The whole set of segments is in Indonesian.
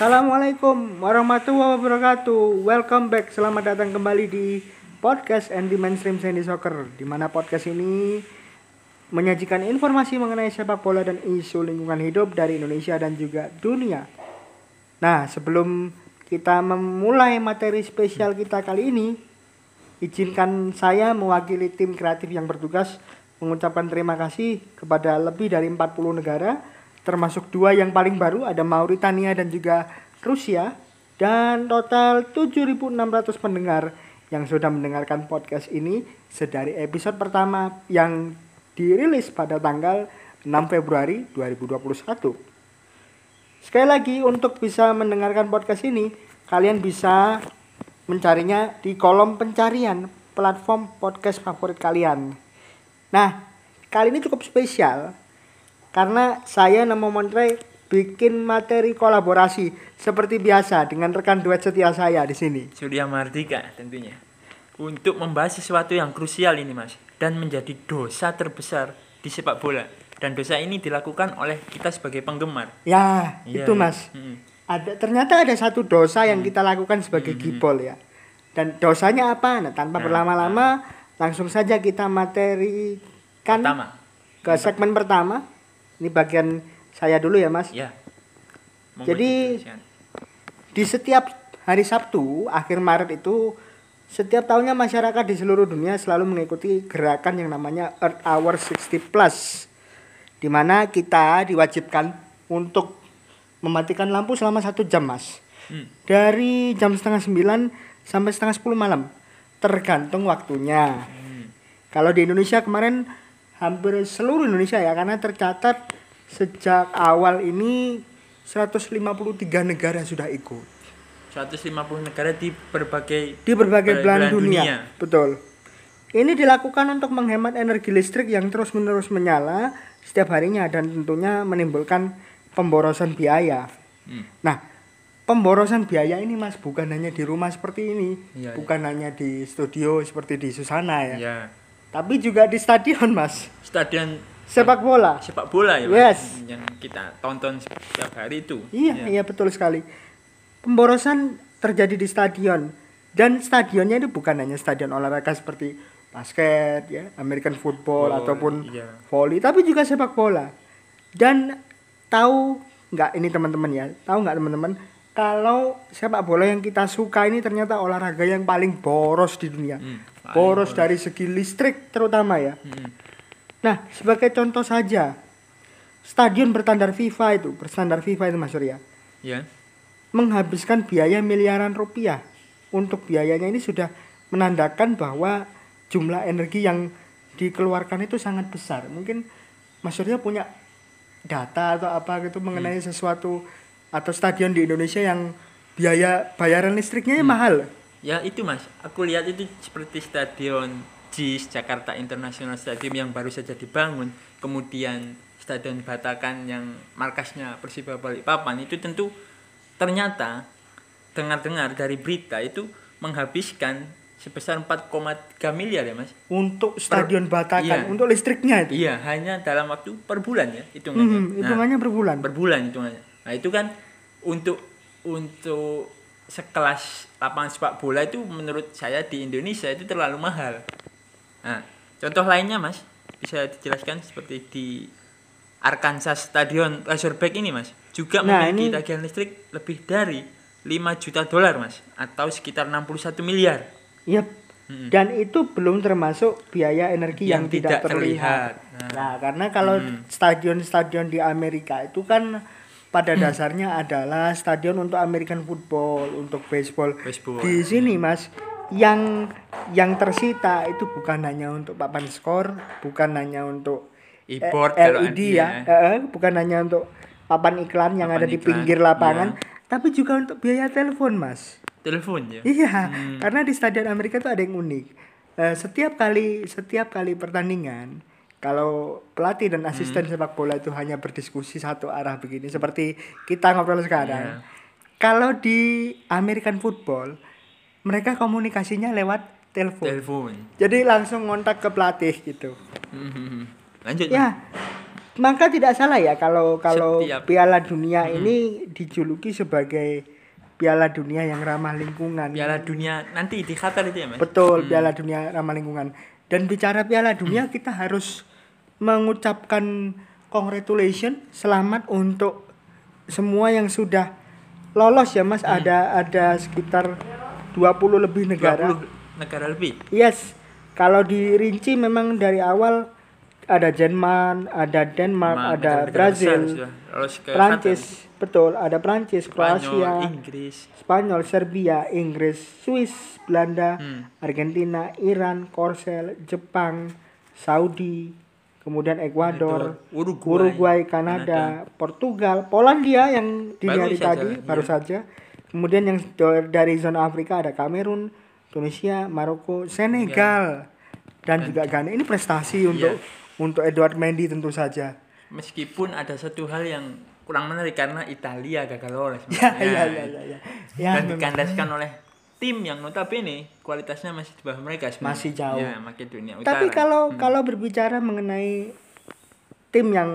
Assalamualaikum warahmatullahi wabarakatuh. Welcome back. Selamat datang kembali di podcast Andy Mainstream Sandy Soccer. Di mana podcast ini menyajikan informasi mengenai sepak bola dan isu lingkungan hidup dari Indonesia dan juga dunia. Nah, sebelum kita memulai materi spesial kita kali ini, izinkan saya mewakili tim kreatif yang bertugas mengucapkan terima kasih kepada lebih dari 40 negara termasuk dua yang paling baru ada Mauritania dan juga Rusia dan total 7.600 pendengar yang sudah mendengarkan podcast ini sedari episode pertama yang dirilis pada tanggal 6 Februari 2021. Sekali lagi untuk bisa mendengarkan podcast ini kalian bisa mencarinya di kolom pencarian platform podcast favorit kalian. Nah, kali ini cukup spesial karena saya Nemo Montre bikin materi kolaborasi seperti biasa dengan rekan duet setia saya di sini. Surya Mardika tentunya. Untuk membahas sesuatu yang krusial ini Mas dan menjadi dosa terbesar di sepak bola. Dan dosa ini dilakukan oleh kita sebagai penggemar. Ya, Iya, itu iya. Mas. Mm. Ada ternyata ada satu dosa yang kita lakukan sebagai gibol ya. Dan dosanya apa? Nah, tanpa Nah, berlama-lama langsung saja kita materikan Pertama, ke segmen pertama. Ini bagian saya dulu ya, Mas. ya. Jadi-. Di setiap hari Sabtu akhir Maret itu setiap tahunnya masyarakat di seluruh dunia selalu mengikuti gerakan yang namanya Earth Hour 60 Plus di mana kita diwajibkan untuk mematikan lampu selama satu jam mas Hmm. dari jam setengah sembilan sampai setengah sepuluh malam tergantung waktunya Hmm. kalau di Indonesia kemarin hampir seluruh Indonesia ya karena tercatat sejak awal ini 153 negara sudah ikut 150 negara di berbagai di berbagai belahan dunia. dunia. Betul. Ini dilakukan untuk menghemat energi listrik yang terus-menerus menyala setiap harinya dan tentunya menimbulkan pemborosan biaya. Hmm. Nah, pemborosan biaya ini Mas bukan hanya di rumah seperti ini, Iya, bukan hanya di studio seperti di Susana ya, ya. Tapi juga di stadion Mas. Stadion Sepak bola. sepak bola ya Mas? Yes. yang kita tonton setiap hari itu. Iya, Ya. iya betul sekali. Pemborosan terjadi di stadion dan stadionnya itu bukan hanya stadion olahraga seperti basket ya, American football Oh, ataupun iya. volley, tapi juga sepak bola. Dan tahu nggak ini teman-teman ya? Tahu nggak teman-teman kalau sepak bola yang kita suka ini ternyata olahraga yang paling boros di dunia. Hmm, boros dari segi listrik terutama ya. Hmm. Nah, sebagai contoh saja, stadion berstandar FIFA itu, berstandar FIFA itu Mas Surya, Ya. menghabiskan biaya miliaran rupiah. Untuk biayanya ini sudah menandakan bahwa jumlah energi yang dikeluarkan itu sangat besar. Mungkin Mas Surya punya data atau apa gitu mengenai sesuatu atau stadion di Indonesia yang biaya bayaran listriknya mahal. Ya itu mas, aku lihat itu seperti stadion JIS Jakarta International Stadium yang baru saja dibangun, kemudian stadion Batakan yang markasnya Persiba Balikpapan itu tentu ternyata dengar-dengar dari berita itu menghabiskan sebesar 4,3 miliar ya mas. Untuk stadion Batakan, iya. untuk listriknya itu. Iya, hanya dalam waktu per bulan ya hitungannya. Hmm, Nah, hitungannya per bulan. per bulan hitungannya. Nah itu kan untuk untuk sekelas lapangan sepak bola itu menurut saya di Indonesia itu terlalu mahal. Nah contoh lainnya mas bisa dijelaskan seperti di Arkansas Stadion Razorback ini mas juga Nah, memiliki ini- tagihan listrik lebih dari 5 juta dolar mas atau sekitar 61 miliar. Yep. Mm-mm. Dan itu belum termasuk biaya energi yang, Yang tidak, tidak terlihat. terlihat. Nah, karena kalau Hmm. stadion-stadion di Amerika itu kan pada dasarnya adalah stadion untuk American football, untuk baseball. Baseball. Di sini, Mas, yang yang tersita itu bukan hanya untuk papan skor, bukan hanya untuk eh, E-board LED ya, ya. bukan hanya untuk papan iklan yang Papan ada di iklan, pinggir lapangan, iya. tapi juga untuk biaya telepon, Mas. Telepon ya. Iya, Hmm. karena di stadion Amerika tuh ada yang unik. Eh, setiap kali setiap kali pertandingan, kalau pelatih dan asisten Hmm. sepak bola itu hanya berdiskusi satu arah begini, seperti kita ngobrol sekarang. Iya. Kalau di American football, mereka komunikasinya lewat telepon. Telepon. Jadi langsung ngontak ke pelatih gitu. Hmm. Lanjut. Ya, maka tidak salah ya kalau kalau Setiap- Piala Dunia ini dijuluki sebagai Piala Dunia yang ramah lingkungan. Piala dunia nanti di Qatar itu ya mas Betul, Piala Dunia ramah lingkungan. Dan bicara Piala Dunia kita harus mengucapkan congratulation, selamat untuk semua yang sudah lolos ya Mas. Ada ada sekitar 20 lebih negara. 20 negara lebih Yes. Kalau dirinci memang dari awal ada Jerman, ada Denmark, Ma- ada Brazil, Prancis, betul, ada Prancis, Kroasia, Inggris Spanyol, Serbia, Inggris, Swiss, Belanda, Hmm. Argentina, Iran, Korsel, Jepang, Saudi, kemudian Ekuador, Uruguay, Uruguay, Kanada, Portugal, Polandia yang dini hari saja, tadi iya. baru saja. Kemudian yang dari zona Afrika ada Kamerun, Tunisia, Maroko, Senegal, dan juga Ghana. Ini prestasi Iya. untuk untuk Edward Mendy tentu saja. meskipun ada satu hal yang kurang menarik karena Italia gagal lolos. Ya, ya, ya, ya, ya. Ya, dan memang. dikandaskan oleh tim yang notabene kualitasnya masih di bawah mereka sebenarnya. Masih jauh. ya Makedonia Utara Tapi kalau Hmm. kalau berbicara mengenai tim yang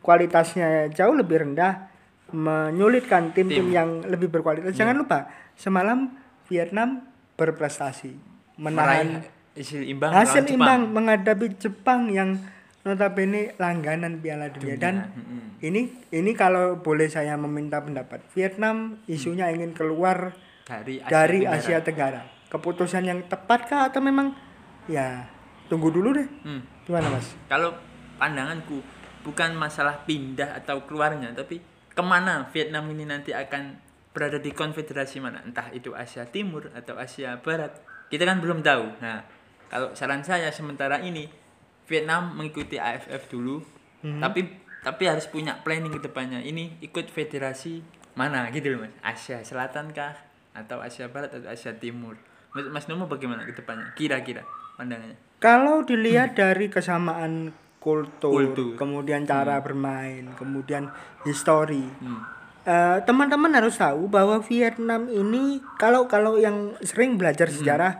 kualitasnya jauh lebih rendah menyulitkan tim-tim Tim. yang lebih berkualitas. Jangan lupa semalam Vietnam berprestasi menahan meraih hasil imbang hasil lawan Jepang. imbang menghadapi Jepang yang notabene langganan Piala Dunia dan Mm-mm. ini ini kalau boleh saya meminta pendapat Vietnam isunya ingin keluar dari Asia dari Tenggara. Asia Tenggara. Keputusan yang tepatkah atau memang ya tunggu dulu deh. Hmm. Gimana Mas? Kalau pandanganku bukan masalah pindah atau keluarnya, tapi ke mana Vietnam ini nanti akan berada di konfederasi mana, entah itu Asia Timur atau Asia Barat, kita kan belum tahu. Nah, kalau saran saya sementara ini Vietnam mengikuti AFF dulu, tapi tapi harus punya planning ke depannya. Ini ikut federasi mana gitu loh mas, Asia Selatan kah, atau Asia Barat atau Asia Timur. Mas, mas Nomo bagaimana ke depannya? Kira-kira pandangannya? Kalau dilihat dari kesamaan kultur, Kultur. kemudian cara bermain, kemudian histori. Hmm. eh, teman-teman harus tahu bahwa Vietnam ini kalau kalau yang sering belajar sejarah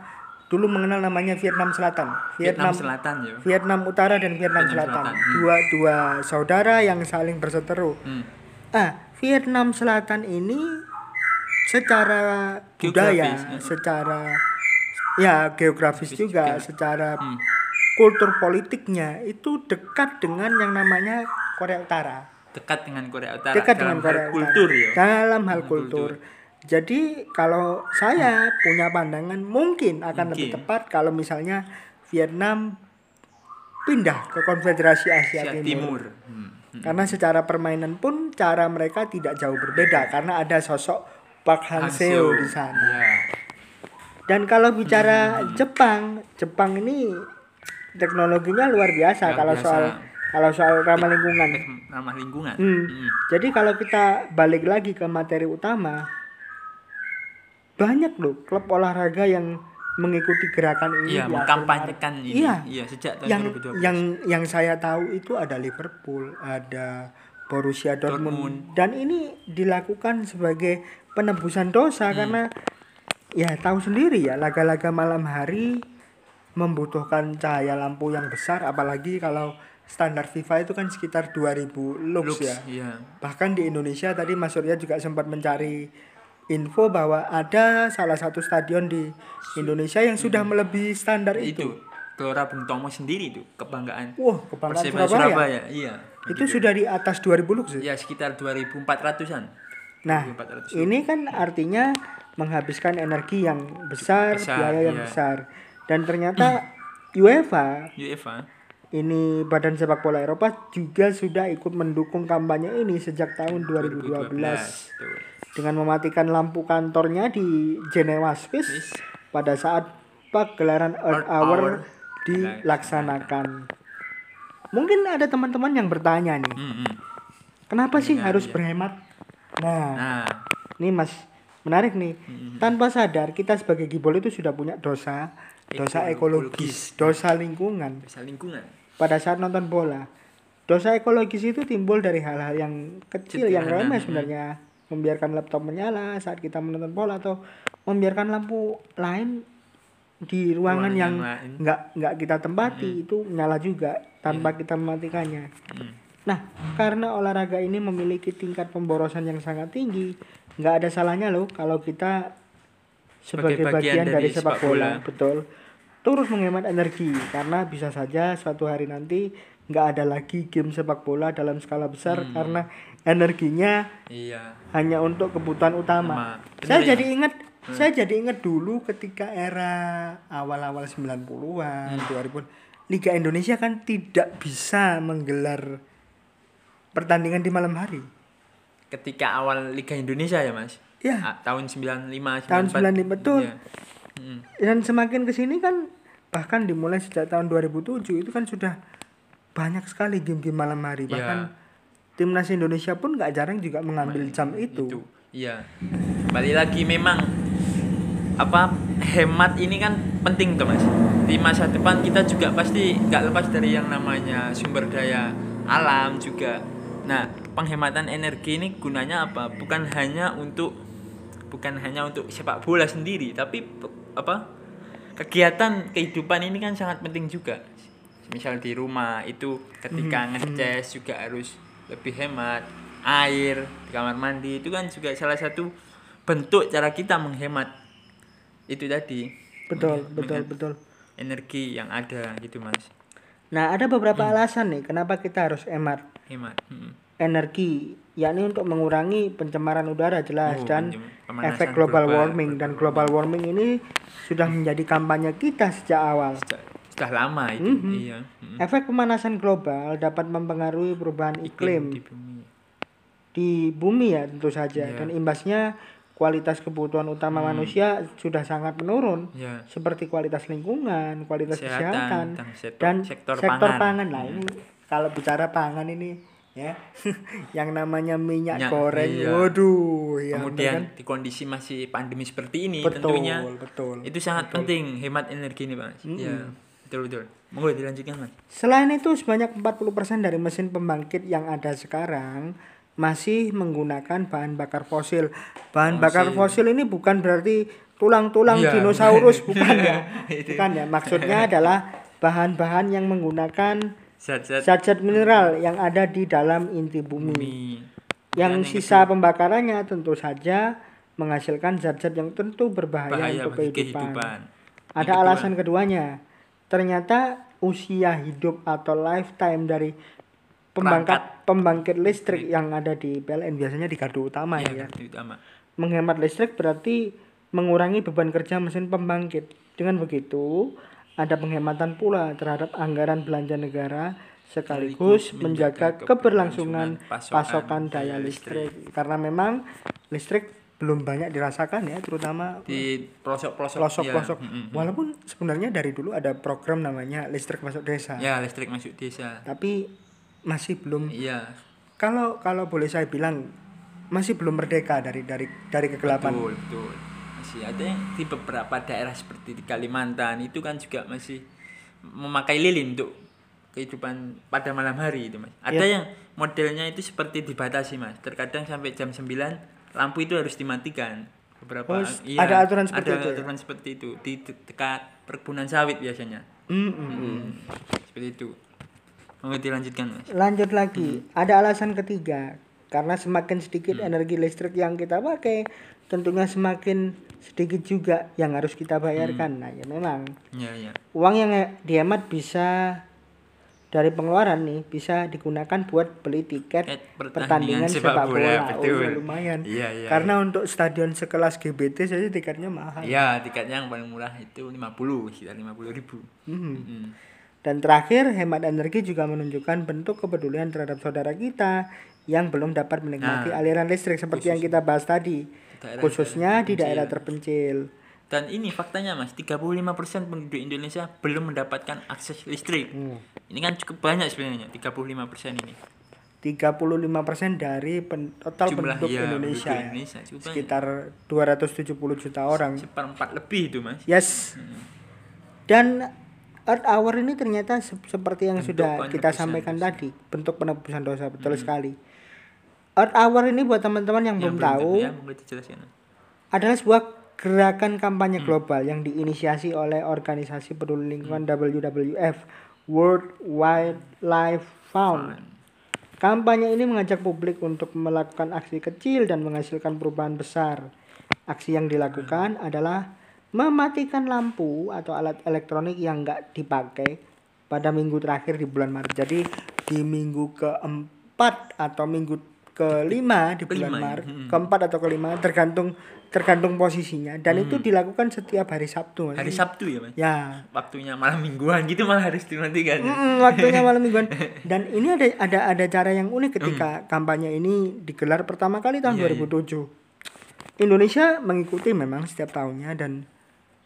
dulu mengenal namanya Vietnam Selatan. Vietnam, Vietnam Selatan ya. Vietnam Utara dan Vietnam, Vietnam Selatan. Selatan, hmm. Dua dua saudara yang saling berseteru. Hmm. Ah, Vietnam Selatan ini secara budaya, Geografis, ya. secara ya geografis juga, juga. secara Hmm. kultur politiknya itu dekat dengan yang namanya Korea Utara. Dekat dengan Korea Utara. Dekat dalam dengan hal Korea kultur ya. Dalam hal Dalam kultur. Jadi kalau saya punya pandangan mungkin akan lebih Mungkin. tepat kalau misalnya Vietnam pindah ke Konfederasi Asia, Asia Timur. Timur. Hmm. Hmm. Karena secara permainan pun cara mereka tidak jauh berbeda karena ada sosok Park Han Seo di sana. Ya. Dan kalau bicara Jepang, Jepang ini teknologinya luar biasa Luar kalau biasa. soal kalau soal ramah lingkungan. Eh, Ramah lingkungan. Hmm. Hmm. Jadi kalau kita balik lagi ke materi utama, banyak loh klub olahraga yang mengikuti gerakan ini. Iya, mengkampanyekan ini. Iya, Iya, sejak tahun yang 2012. yang yang saya tahu itu ada Liverpool, ada Borussia Dortmund, Dortmund. dan ini dilakukan sebagai penebusan dosa Hmm. karena ya tahu sendiri ya laga-laga malam hari membutuhkan cahaya lampu yang besar apalagi kalau standar FIFA itu kan sekitar 2000 lux, Lux, ya. iya. Bahkan di Indonesia tadi Mas Surya juga sempat mencari info bahwa ada salah satu stadion di Indonesia yang sudah melebihi standar itu. Itu Gelora Bung Tomo sendiri itu kebanggaan Wah, kebanggaan Persebaya Surabaya. Surabaya. Iya. Itu sudah di atas 2000 lux. ya? ya sekitar 2400-an. Nah, 2400. ini kan artinya menghabiskan energi yang besar, Besar, biaya yang iya. besar. Dan ternyata UEFA UEFA ini Badan Sepak Bola Eropa juga sudah ikut mendukung kampanye ini sejak tahun 2012, 2012. Tuh. dengan mematikan lampu kantornya di Jenewa, Swiss pada saat pagelaran Earth Hour dilaksanakan. Mungkin ada teman-teman yang bertanya nih, Hmm, hmm. kenapa sih Iya, harus iya. berhemat? Nah, Nah, Nih Mas, menarik nih. Hmm. Tanpa sadar kita sebagai gibol itu sudah punya dosa, dosa ekologis, dosa lingkungan bisa lingkungan. pada saat nonton bola. Dosa ekologis itu timbul dari hal-hal yang kecil yang Sederhana, remeh hmm. sebenarnya. Membiarkan laptop menyala saat kita menonton bola atau membiarkan lampu lain di ruangan Ruangan yang nggak nggak kita tempati itu nyala juga tanpa kita mematikannya. Hmm. Nah, karena olahraga ini memiliki tingkat pemborosan yang sangat tinggi, nggak ada salahnya loh kalau kita sebagai, bagian bagian, dari, dari sepak bola, bola. betul, terus menghemat energi karena bisa saja suatu hari nanti nggak ada lagi game sepak bola dalam skala besar Hmm. karena energinya Iya. hanya untuk kebutuhan utama. Sama. Saya ya? jadi ingat saya jadi ingat dulu ketika era awal-awal 90-an, Hmm. 2000 Liga Indonesia kan tidak bisa menggelar pertandingan di malam hari. Ketika awal Liga Indonesia ya, Mas? Ya. Ah, tahun 95 Tahun 95, betul. Iya. Mm. Dan semakin ke sini kan bahkan dimulai sejak tahun 2007 itu kan sudah banyak sekali game-game malam hari. Iya. Bahkan timnas Indonesia pun nggak jarang juga mengambil jam itu. itu iya balik lagi memang apa hemat ini kan penting tuh mas. Di masa depan kita juga pasti nggak lepas dari yang namanya sumber daya alam juga. Nah penghematan energi ini gunanya apa? Bukan hanya untuk bukan hanya untuk sepak bola sendiri tapi apa kegiatan kehidupan ini kan sangat penting juga. Misal di rumah itu ketika ngecas juga harus lebih hemat. Air di kamar mandi itu kan juga salah satu bentuk cara kita menghemat itu tadi Betul, Menghe- betul, betul. energi yang ada gitu mas Nah, ada beberapa alasan nih kenapa kita harus hemat hemat Mm. energi, yakni untuk mengurangi pencemaran udara jelas Oh, dan efek global, global. warming dan global warming ini sudah menjadi kampanye kita sejak awal. sudah, sudah lama itu Mhm. iya Mm. Efek pemanasan global dapat mempengaruhi perubahan iklim, di bumi di bumi ya tentu saja Iya. dan imbasnya kualitas kebutuhan utama Hmm. manusia sudah sangat menurun ya seperti kualitas lingkungan, kualitas kesehatan, Kesehatan, dan sektor- dan sektor sektor, pangan. pangan. Lah ini kalau bicara pangan ini ya yang namanya minyak Minyak, goreng, iya. waduh, ya kemudian bener di kondisi masih pandemi seperti ini kan? betul, tentunya betul. itu sangat penting hemat energi ini mas ya betul betul monggo dilanjutkan mas Selain itu sebanyak 40% dari mesin pembangkit yang ada sekarang masih menggunakan bahan bakar fosil. Bahan bakar fosil ini bukan berarti tulang-tulang Iya, dinosaurus bukan ya. Itu. Bukan ya. Maksudnya adalah bahan-bahan yang menggunakan zat-zat mineral yang ada di dalam inti bumi. bumi Yang Dan sisa pembakarannya tentu saja menghasilkan zat-zat yang tentu berbahaya bahaya untuk kehidupan. kehidupan Ada alasan keduanya. Ternyata usia hidup atau lifetime dari pembangkit pembangkit listrik yang ada di PLN biasanya di gardu utama ya. ya, itu utama Menghemat listrik berarti mengurangi beban kerja mesin pembangkit. Dengan begitu, ada penghematan pula terhadap anggaran belanja negara sekaligus menjaga menjaga keberlangsungan pasokan pasokan daya daya listrik. Karena memang listrik belum banyak dirasakan ya, terutama di pelosok-pelosok pelosok-pelosok. ya. Walaupun sebenarnya dari dulu ada program namanya listrik masuk desa, ya listrik masuk desa tapi masih belum. iya Kalau kalau boleh saya bilang masih belum merdeka dari dari dari kegelapan. betul betul masih ada yang di beberapa daerah seperti di Kalimantan itu kan juga masih memakai lilin untuk kehidupan pada malam hari itu mas ada Iya. yang modelnya itu seperti dibatasi mas terkadang sampai jam 9 lampu itu harus dimatikan beberapa Oh, ada aturan seperti ada itu ya? aturan seperti itu di de- dekat perkebunan sawit biasanya Mm, mm, mm. Hmm, seperti itu mau dilanjutkan mas Lanjut lagi, ada alasan ketiga. Karena semakin sedikit energi listrik yang kita pakai, tentunya semakin sedikit juga yang harus kita bayarkan. Nah, ya memang ya ya uang yang dihemat bisa dari pengeluaran nih bisa digunakan buat beli tiket pertandingan, pertandingan sepak bola. bola, Oh, betul. iya, lumayan. Iya, iya, Karena untuk stadion sekelas GBT saja tiketnya mahal. ya tiketnya yang paling murah itu 50 sekitar 50 ribu Mhm. Hmm. Dan terakhir, hemat energi juga menunjukkan bentuk kepedulian terhadap saudara kita yang belum dapat menikmati Nah, aliran listrik seperti yang kita bahas tadi, Daerah-daerah khususnya di daerah terpencil. Dan ini faktanya mas, 35% penduduk Indonesia belum mendapatkan akses listrik. Hmm. Ini kan cukup banyak sebenarnya, 35% ini. 35% dari pen- total Jumlah, penduduk ya, Indonesia, penduduk ya. Indonesia, sekitar 270 juta orang. Seperempat lebih itu mas. Yes. Dan Earth Hour ini ternyata se- seperti yang Bentuk sudah kita sampaikan dosa. tadi, bentuk penebusan dosa betul sekali. Earth Hour ini buat teman-teman yang, belum tahu Ya, adalah sebuah gerakan kampanye global yang diinisiasi oleh organisasi peduli lingkungan WWF World Wildlife Fund. Kampanye ini mengajak publik untuk melakukan aksi kecil dan menghasilkan perubahan besar. Aksi yang dilakukan adalah mematikan lampu atau alat elektronik yang nggak dipakai pada minggu terakhir di bulan Maret. Jadi di minggu keempat atau minggu kelima di bulan Kelima ya? Maret, Hmm. keempat atau kelima tergantung tergantung posisinya dan itu dilakukan setiap hari Sabtu. Mas. Hmm. Hari Sabtu ya mas Ya, waktunya malam mingguan gitu malah harus dimatikan Mm, waktunya malam mingguan. Dan ini ada ada ada cara yang unik ketika kampanye ini digelar pertama kali tahun Hmm. Iya. 2007. Indonesia mengikuti memang setiap tahunnya dan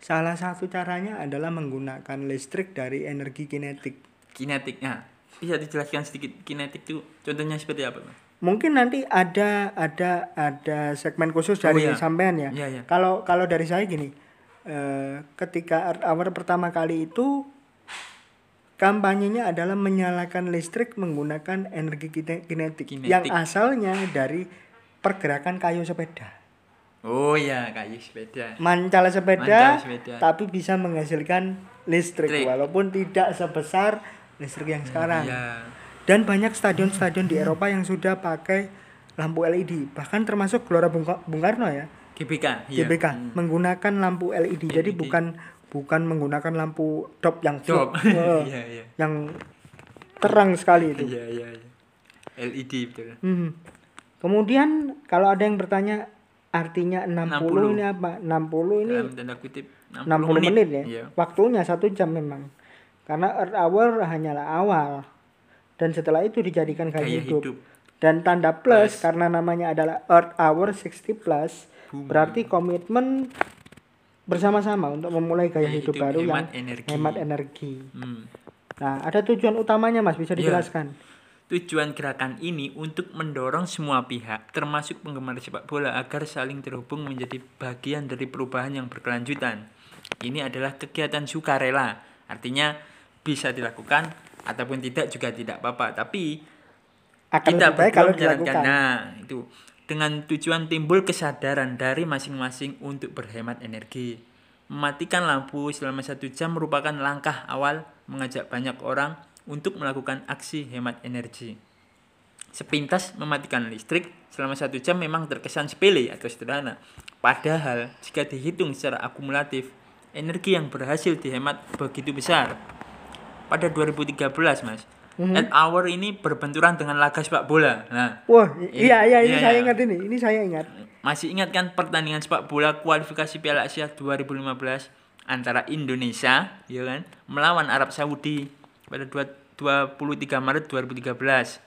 salah satu caranya adalah menggunakan listrik dari energi kinetik. kinetik nah bisa dijelaskan sedikit kinetik itu contohnya seperti apa mas Mungkin nanti ada ada ada segmen khusus Oh, dari iya. sampean ya. Iya, iya. Kalau kalau dari saya gini, eh, ketika Earth Hour pertama kali itu kampanyenya adalah menyalakan listrik menggunakan energi kine- kinetik, Kinetik. yang asalnya dari pergerakan kayu sepeda. Oh ya kayu sepeda Mancal sepeda, Mancal sepeda. tapi bisa menghasilkan listrik Listrik. walaupun tidak sebesar listrik yang sekarang. ya Dan banyak stadion-stadion di Eropa yang sudah pakai lampu LED, bahkan termasuk Gelora Bung, Bung Karno ya, GBK iya. GBK Hmm. menggunakan lampu LED. Jadi LED. bukan bukan menggunakan lampu dop yang fluk, eh, iya iya yang terang sekali itu. iya iya iya. LED betul Hmm. Kemudian kalau ada yang bertanya artinya 60, 60. ini apa? 60 ini dalam tanda kutip 60 menit, ya. Iya. Waktunya satu jam memang. Karena Earth Hour hanyalah awal. Dan setelah itu dijadikan gaya, Gaya hidup. hidup. Dan tanda plus, Plus. karena namanya adalah Earth Hour 60 plus, Boom. berarti komitmen bersama-sama untuk memulai gaya Gaya hidup hidup, baru yang hemat energi. hemat energi. Hmm. Nah, ada tujuan utamanya Mas, bisa Iya. dijelaskan? Tujuan gerakan ini untuk mendorong semua pihak, termasuk penggemar sepak bola, agar saling terhubung menjadi bagian dari perubahan yang berkelanjutan. Ini adalah kegiatan sukarela, artinya bisa dilakukan ataupun tidak juga tidak apa-apa. Tapi Akan kita lebih baik berdua kalau menjalankan. dilakukan. Nah, itu dengan tujuan timbul kesadaran dari masing-masing untuk berhemat energi. Mematikan lampu selama satu jam merupakan langkah awal mengajak banyak orang untuk melakukan aksi hemat energi. Sepintas mematikan listrik selama satu jam memang terkesan sepele atau sederhana. Padahal jika dihitung secara akumulatif, energi yang berhasil dihemat begitu besar. Pada 2013, Mas, Mhm. Earth Hour ini berbenturan dengan laga sepak bola. Nah, Wah, i- Ini- iya iya ini iya, saya iya. ingat ini. Ini saya ingat. masih ingat kan pertandingan sepak bola kualifikasi Piala Asia 2015 antara Indonesia, ya kan, melawan Arab Saudi pada dua- 23 Maret 2013.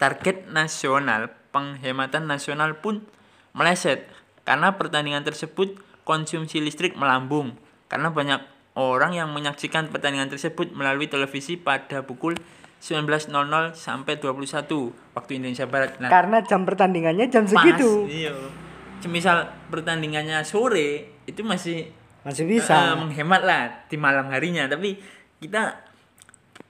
Target nasional penghematan nasional pun meleset karena pertandingan tersebut konsumsi listrik melambung karena banyak orang yang menyaksikan pertandingan tersebut melalui televisi pada pukul 19.00 sampai 21 waktu Indonesia Barat. Nah, Karena jam pertandingannya jam Pas, segitu. Iya. Semisal pertandingannya sore itu masih Masih bisa. menghemat lah di malam harinya, tapi kita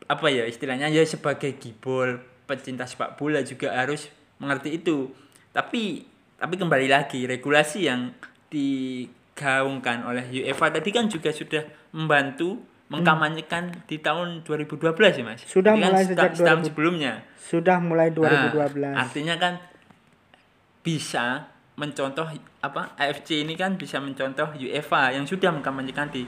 apa ya istilahnya ya sebagai gibol pecinta sepak bola juga harus mengerti itu. Tapi tapi kembali lagi regulasi yang digaungkan oleh UEFA tadi kan juga sudah membantu mengkampanyekan di tahun 2012 ya Mas. Sudah Jadi kan mulai seta- sejak setahun 2000. sebelumnya. Sudah mulai 2012. Nah, artinya kan bisa mencontoh apa AFC ini kan bisa mencontoh UEFA yang sudah mengkampanyekan di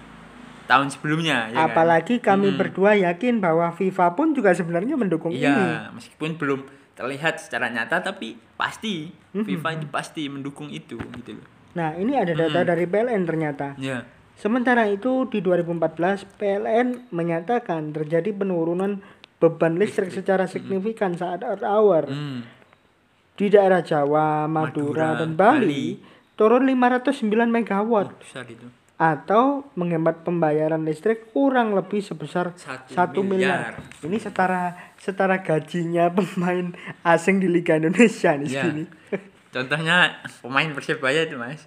tahun sebelumnya ya kan? Apalagi kami Hmm. berdua yakin bahwa FIFA pun juga sebenarnya mendukung ini. Iya, meskipun belum terlihat secara nyata tapi pasti Hmm. FIFA itu pasti mendukung itu gitu loh. Nah, ini ada data Hmm. dari PLN ternyata. Ya. Sementara itu di 2014 PLN menyatakan terjadi penurunan beban listrik secara signifikan saat Earth Hour. Hmm. Di daerah Jawa, Madura, Madura, dan Bali, Bali. turun 509 megawatt Besar itu. Atau menghemat pembayaran listrik kurang lebih sebesar Satu 1 miliar. Ini setara setara gajinya pemain asing di Liga Indonesia nih Ya. segini. Contohnya pemain Persebaya itu, Mas.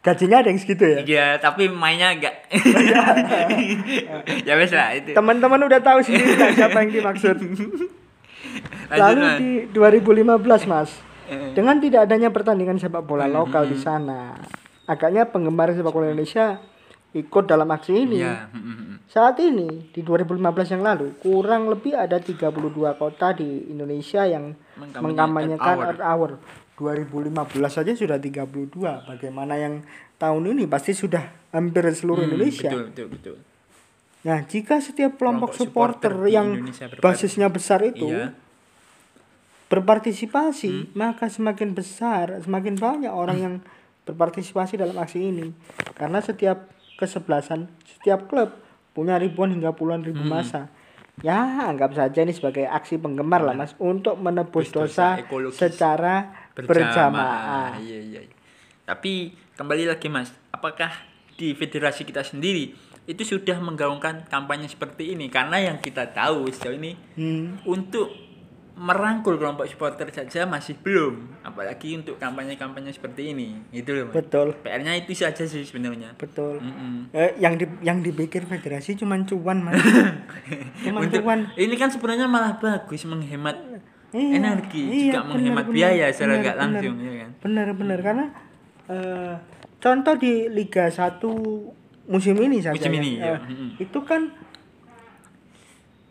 Gajinya ada yang segitu ya. Iya, tapi mainnya enggak. ya wes lah itu. Teman-teman udah tahu sendiri lah siapa yang dimaksud. Lalu di 2015 Mas, Eh. dengan tidak adanya pertandingan sepak bola Hmm, lokal hmm, di sana, agaknya penggemar sepak bola Indonesia ikut dalam aksi ini. Mm. Saat ini di 2015 yang lalu kurang lebih ada 32 kota di Indonesia yang Mengkampanyekan Earth Hour. 2015 saja sudah 32. Bagaimana yang tahun ini pasti sudah hampir seluruh Hmm, Indonesia. Betul, betul, betul. Nah, jika setiap kelompok, Kelompok supporter, supporter yang basisnya besar itu Iya. berpartisipasi, Hmm. maka semakin besar, semakin banyak orang yang berpartisipasi dalam aksi ini. Karena setiap kesebelasan, setiap klub punya ribuan hingga puluhan ribu Hmm. masa. Ya, anggap saja ini sebagai aksi penggemar lah, Mas, untuk menebus dosa dosa secara berjamaah. Iya, iya. Tapi kembali lagi Mas, apakah di federasi kita sendiri itu sudah menggaungkan kampanye seperti ini? Karena yang kita tahu sejauh ini Hmm. untuk merangkul kelompok supporter saja masih belum, apalagi untuk kampanye-kampanye seperti ini. Gitu loh. Betul, PR-nya itu saja sih sebenarnya. betul. Mm-mm. Eh, yang di yang dipikir federasi cuman cuan, Mas. cuman Untuk- cuan. ini kan sebenarnya malah bagus menghemat Iya, energi, iya, juga benar, menghemat benar, biaya secara nggak langsung, ya kan? Benar benar karena eh, contoh di Liga 1 musim ini saja Musim ya, ini, eh, ya. Mm-mm. itu kan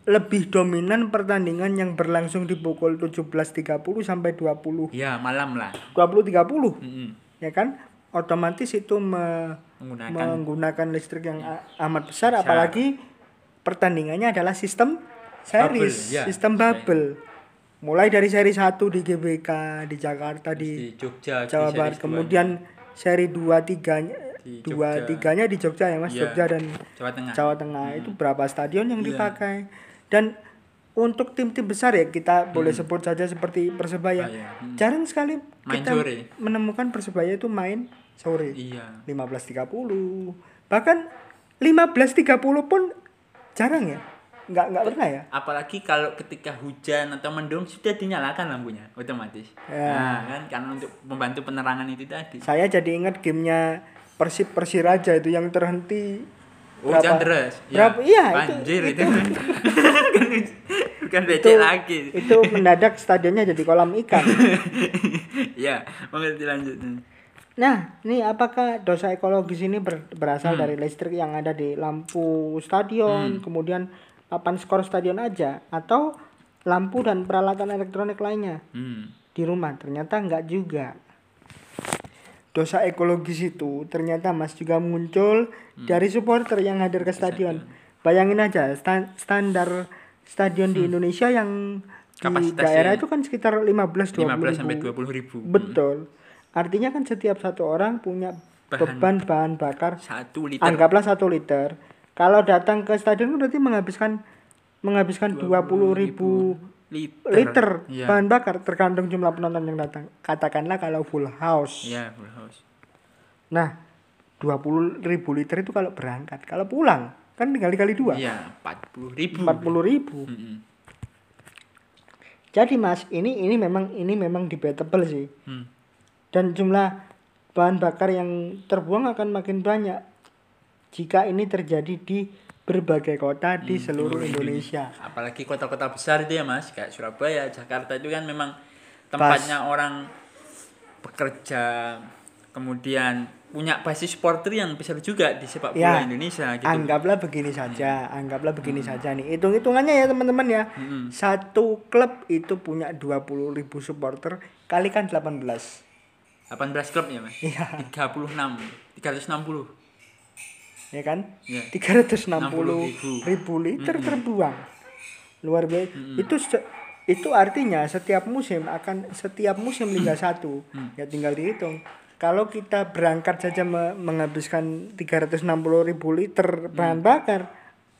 lebih dominan pertandingan yang berlangsung di pukul 17.30 sampai 20 Ya malam lah. 20 30 Mm-mm. ya kan otomatis itu me- Menggunakan menggunakan listrik yang amat besar apalagi pertandingannya adalah sistem series Bubble, ya. sistem bubble mulai dari seri 1 di GBK di Jakarta di di Jogja, Jawa Barat kemudian seri 2 3 Di dua Jogja. tiganya di Jogja ya Mas Iya. Jogja dan Jawa Tengah. Jawa Tengah itu berapa stadion yang Iya. dipakai dan untuk tim-tim besar ya kita boleh sebut saja seperti Persebaya Ah, iya. Hmm. jarang sekali Main kita sore. menemukan Persebaya itu main sore Iya. 15.30 bahkan 15.30 pun jarang ya nggak nggak pernah ya Apalagi kalau ketika hujan atau mendung sudah dinyalakan lampunya otomatis. Ya. Nah, kan karena untuk membantu penerangan itu tadi. saya jadi ingat gamenya Persib Persiraja itu yang terhenti Oh, hujan deras. berapa iya itu, Banjir itu. Bukan itu, becek lagi. itu mendadak stadionnya jadi kolam ikan ya, mengerti lanjut. Nah, ini apakah dosa ekologis ini ber- berasal Hmm. dari listrik yang ada di lampu stadion, kemudian papan skor stadion aja, atau lampu dan peralatan elektronik lainnya Hmm. di rumah? Ternyata enggak juga. Dosa ekologis itu ternyata Mas juga muncul Hmm. dari supporter yang hadir ke stadion. Bayangin aja stan- standar stadion di Indonesia yang di Hmm. Daerah itu kan sekitar 15 20 15 sampai ribu. 20 ribu. Betul. Artinya kan setiap satu orang punya Bahan. beban bahan bakar Satu liter. anggaplah satu liter. Kalau datang ke stadion berarti menghabiskan menghabiskan 20 ribu liter. liter Iya. bahan bakar tergantung jumlah penonton yang datang. Katakanlah kalau full house. Iya, full house. Nah, 20 ribu liter itu kalau berangkat. Kalau pulang kan tinggal dikali dua. Iya, 40 ribu. 40 ribu. Mm-mm. Jadi Mas, ini ini memang ini memang debatable sih. Hmm. dan jumlah bahan bakar yang terbuang akan makin banyak jika ini terjadi di berbagai kota di Hmm, seluruh Indonesia. Apalagi kota-kota besar itu ya mas, kayak Surabaya, Jakarta itu kan memang tempatnya orang bekerja, kemudian punya basis supporter yang besar juga di sepak bola Ya, Indonesia gitu. Anggaplah begini saja, anggaplah begini saja nih. Hitung-hitungannya ya teman-teman ya. Mm-mm. Satu klub itu punya 20.000 supporter kalikan 18. 18 klub ya mas? Iya. 36, 360. Ya kan? Ya. 360 ribu. ribu liter terbuang. Luar biasa. Itu se- itu artinya setiap musim akan setiap musim Liga 1 Mm. ya tinggal dihitung. Kalau kita berangkat saja me- menghabiskan 360 ribu liter Mm. bahan bakar,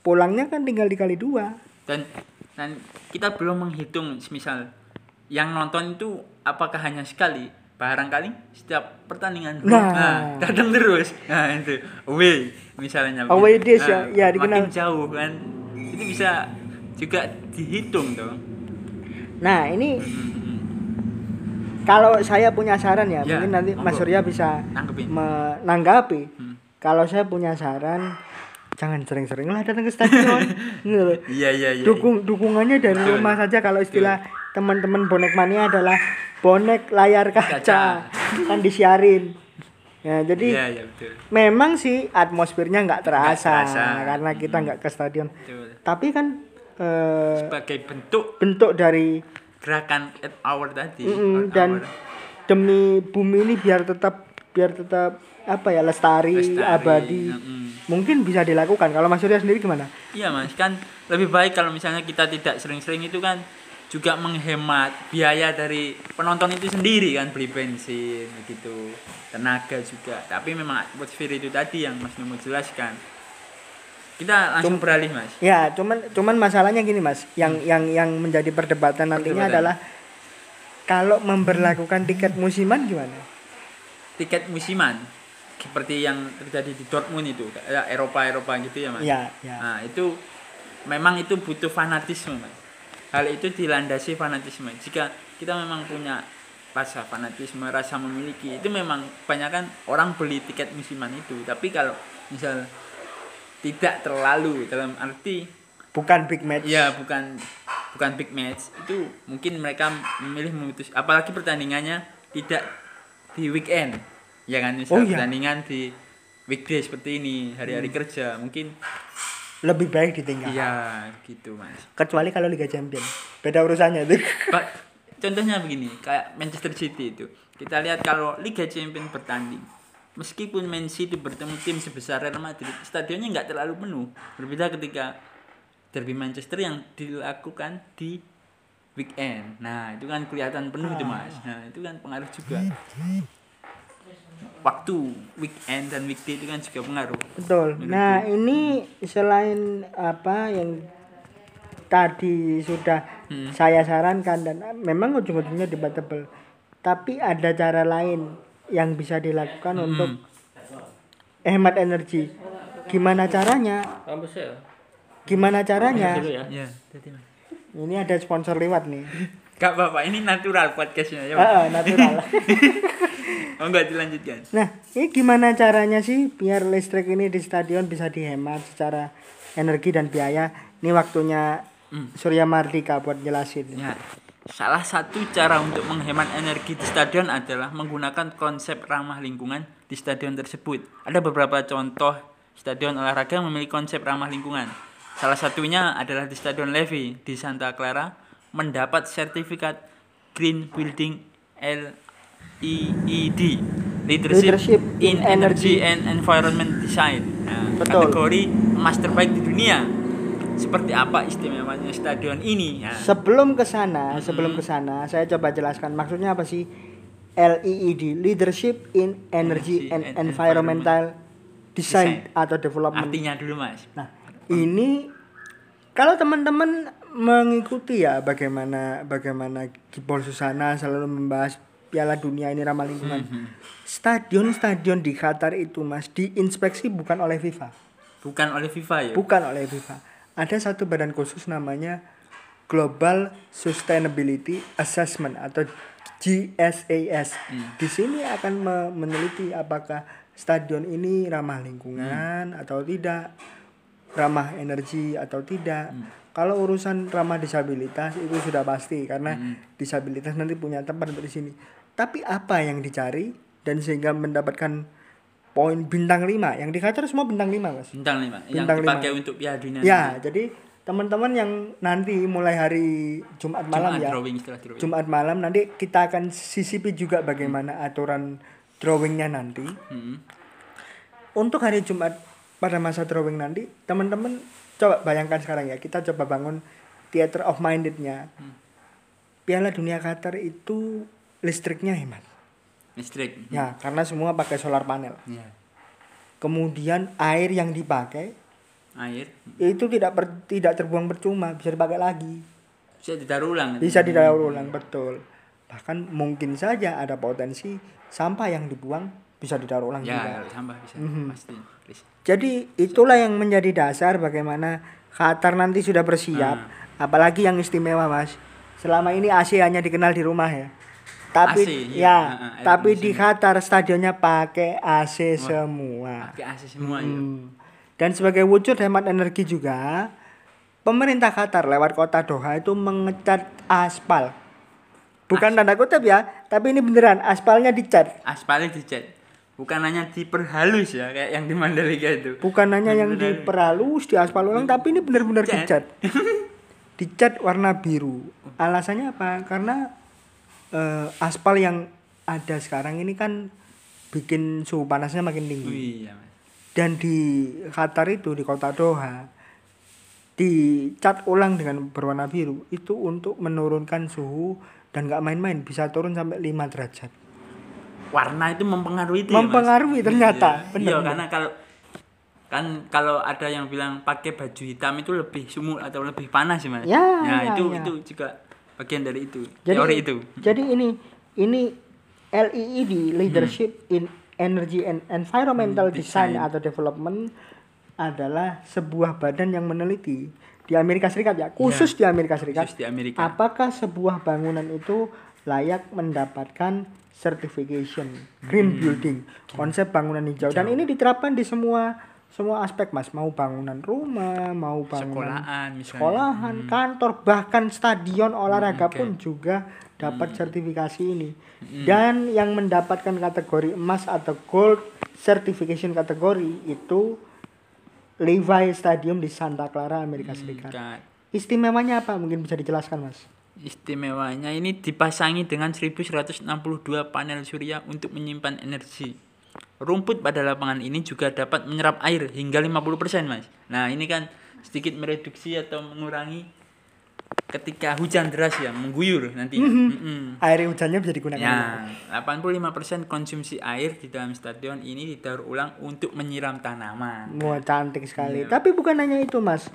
pulangnya kan tinggal dikali dua. Dan dan kita belum menghitung misal yang nonton itu apakah hanya sekali barangkali setiap pertandingan Nah. datang terus nah itu away misalnya Away days Nah, ya, ya, dikenal. makin jauh kan itu bisa juga dihitung dong Nah, ini kalau saya punya saran ya, Ya, mungkin nanti Mas. Surya bisa Nanggepin. menanggapi. Hmm. Kalau saya punya saran, jangan sering-sering lah datang ke stadion. Gitu iya iya iya Dukung dukungannya dari rumah saja kalau istilah teman-teman bonek mania adalah bonek layar kaca. Kaca. kan disiarin. Ya, jadi Iya, iya betul. memang sih atmosfernya nggak terasa, terasa. karena kita nggak ke stadion. Betul. Tapi kan eh, Sebagai bentuk bentuk dari gerakan at hour tadi. Earth dan hour. demi bumi ini biar tetap biar tetap apa ya lestari, Lestari, abadi. mm-mm. Mungkin bisa dilakukan. Kalau Mas Surya sendiri gimana? Iya mas, kan lebih baik kalau misalnya kita tidak sering-sering itu kan juga menghemat biaya dari penonton itu sendiri kan beli bensin begitu tenaga juga tapi memang atmosfer itu tadi yang mas Nemo jelaskan kita langsung beralih mas Ya, cuman cuman masalahnya gini Mas, yang yang yang menjadi perdebatan nantinya Hmm. Perdebatan. adalah kalau memberlakukan tiket musiman gimana? tiket musiman seperti yang terjadi di Dortmund itu kayak Eropa Eropa gitu ya mas Ya, ya. nah itu memang itu butuh fanatisme mas hal itu dilandasi fanatisme. Jika kita memang punya rasa fanatisme rasa memiliki itu memang kebanyakan orang beli tiket musiman itu. Tapi kalau misal tidak terlalu dalam arti Bukan big match. ya bukan bukan big match. Itu mungkin mereka memilih memutus apalagi pertandingannya tidak di weekend. Ya kan Oh, misal iya. pertandingan di weekday seperti ini hari-hari kerja mungkin Lebih baik ditinggal. iya gitu mas. Kecuali kalau Liga Champion. Beda urusannya itu. Pak, contohnya begini kayak Manchester City itu. Kita lihat kalau Liga Champions bertanding meskipun Man City bertemu tim sebesar Real Madrid stadionnya nggak terlalu penuh. Berbeda ketika derby Manchester yang dilakukan di weekend. Nah itu kan kelihatan penuh tuh mas. Nah itu kan pengaruh juga waktu weekend dan weekday itu kan juga pengaruh Betul. Nah, ini selain apa yang tadi sudah Hmm. saya sarankan dan memang ujung-ujungnya debatable. Tapi ada cara lain yang bisa dilakukan Hmm. untuk hemat energi. Gimana caranya? Ya? Gimana caranya? Dulu ya. ya jadi mas Ini ada sponsor lewat nih. Gak apa-apa ini natural podcastnya ya ah, natural. oh enggak dilanjutkan Nah, ini gimana caranya sih biar listrik ini di stadion bisa dihemat secara energi dan biaya? Ini waktunya Hmm. Surya Mardika buat jelasin. Ya, salah satu cara untuk menghemat energi di stadion adalah menggunakan konsep ramah lingkungan di stadion tersebut. Ada beberapa contoh stadion olahraga yang memiliki konsep ramah lingkungan. Salah satunya adalah di Stadion Levy di Santa Clara mendapat sertifikat Green Building LEED Leadership, Leadership in in Energy and Environment Design. Nah, Betul. kategori emas terbaik di dunia. Seperti apa istimewanya stadion ini? Nah, Sebelum ke sana, sebelum ke sana, saya coba jelaskan maksudnya apa sih LEED, Leadership in Energy, Energy and, and Environmental Design, Design. atau Development. artinya dulu mas. Nah, ini kalau teman-teman mengikuti ya bagaimana bagaimana Gibol Susana selalu membahas Piala Dunia ini ramah lingkungan. Stadion-stadion di Qatar itu Mas diinspeksi bukan oleh FIFA, Bukan oleh FIFA ya? bukan oleh FIFA. Ada satu badan khusus namanya Global Sustainability Assessment atau GSAS. Di sini akan me- meneliti apakah stadion ini ramah lingkungan atau tidak, ramah energi atau tidak. Kalau urusan ramah disabilitas itu sudah pasti karena disabilitas nanti punya tempat untuk di sini. Tapi apa yang dicari dan sehingga mendapatkan poin bintang 5 yang di Qatar semua bintang 5 Mas. Bintang lima. Yang Bintang lima. dipakai untuk Piala Dunia. Ya, nanti. jadi teman-teman yang nanti mulai hari Jumat malam Jumat ya. drawing drawing. Jumat malam nanti kita akan sisipi juga bagaimana aturan drawingnya nanti. Hmm. Untuk hari Jumat pada masa drawing nanti, teman-teman coba bayangkan sekarang ya, kita coba bangun theater of mindednya. Piala Dunia Qatar itu listriknya hemat. Listrik. Ya, karena semua pakai solar panel. Ya. Kemudian air yang dipakai Air itu tidak per- tidak terbuang percuma, bisa dipakai lagi. bisa didaur ulang. Bisa didaur ulang betul. Bahkan mungkin saja ada potensi sampah yang dibuang bisa didaur ulang Ya, juga. kalau sampah bisa Mhm. pasti. Please. Jadi itulah yang menjadi dasar bagaimana Qatar nanti sudah bersiap. Ah. Apalagi yang istimewa mas. Selama ini AC hanya dikenal di rumah ya. Tapi AC, ya, iya. Ah, air tapi di. Qatar stadionnya pakai AC semua. Pakai AC semua ya. Hmm. Dan sebagai wujud hemat energi juga, pemerintah Qatar lewat kota Doha itu mengecat aspal. Bukan tanda kutip ya, tapi ini beneran aspalnya dicat. Aspalnya dicat. Bukan hanya diperhalus ya kayak yang di Mandalika itu. Bukan hanya yang Bener-bener. diperhalus di aspal ulang tapi ini benar-benar Cat. dicat. Dicat warna biru. Alasannya apa? Karena eh, aspal yang ada sekarang ini kan bikin suhu panasnya makin tinggi. Iya dan di Qatar itu di kota Doha dicat ulang dengan berwarna biru. Itu untuk menurunkan suhu dan nggak main-main bisa turun sampai 5 derajat warna itu mempengaruhi itu ya, Mas? Mempengaruhi ternyata, iya, bener, iya karena kalau kan kalau ada yang bilang pakai baju hitam itu lebih sumuk atau lebih panas mas. Ya, ya, itu ya. itu juga bagian dari itu jadi teori itu. jadi ini ini LEED leadership in energy and environmental Hmm, design, design. atau development adalah sebuah badan yang meneliti di Amerika Serikat ya khusus di Amerika Serikat. khusus di Amerika. Apakah sebuah bangunan itu layak mendapatkan certification green Hmm. building konsep bangunan hijau. Dan ini diterapkan di semua semua aspek mas. Mau bangunan rumah mau bangunan sekolahan misalnya. sekolahan kantor bahkan stadion olahraga oke. pun juga dapat sertifikasi ini. Dan yang mendapatkan kategori emas atau gold certification kategori itu Levi Stadium di Santa Clara Amerika Serikat. Kan. istimewanya apa? Mungkin bisa dijelaskan mas Istimewanya ini dipasangi dengan 1162 panel surya untuk menyimpan energi. Rumput pada lapangan ini juga dapat menyerap air hingga 50% mas. Nah ini kan sedikit mereduksi atau mengurangi ketika hujan deras ya mengguyur nanti. Mm-mm. air hujannya bisa digunakan Ya, 85% konsumsi air di dalam stadion ini didaur ulang untuk menyiram tanaman. Wah cantik sekali. Iya. Tapi bukan hanya itu mas.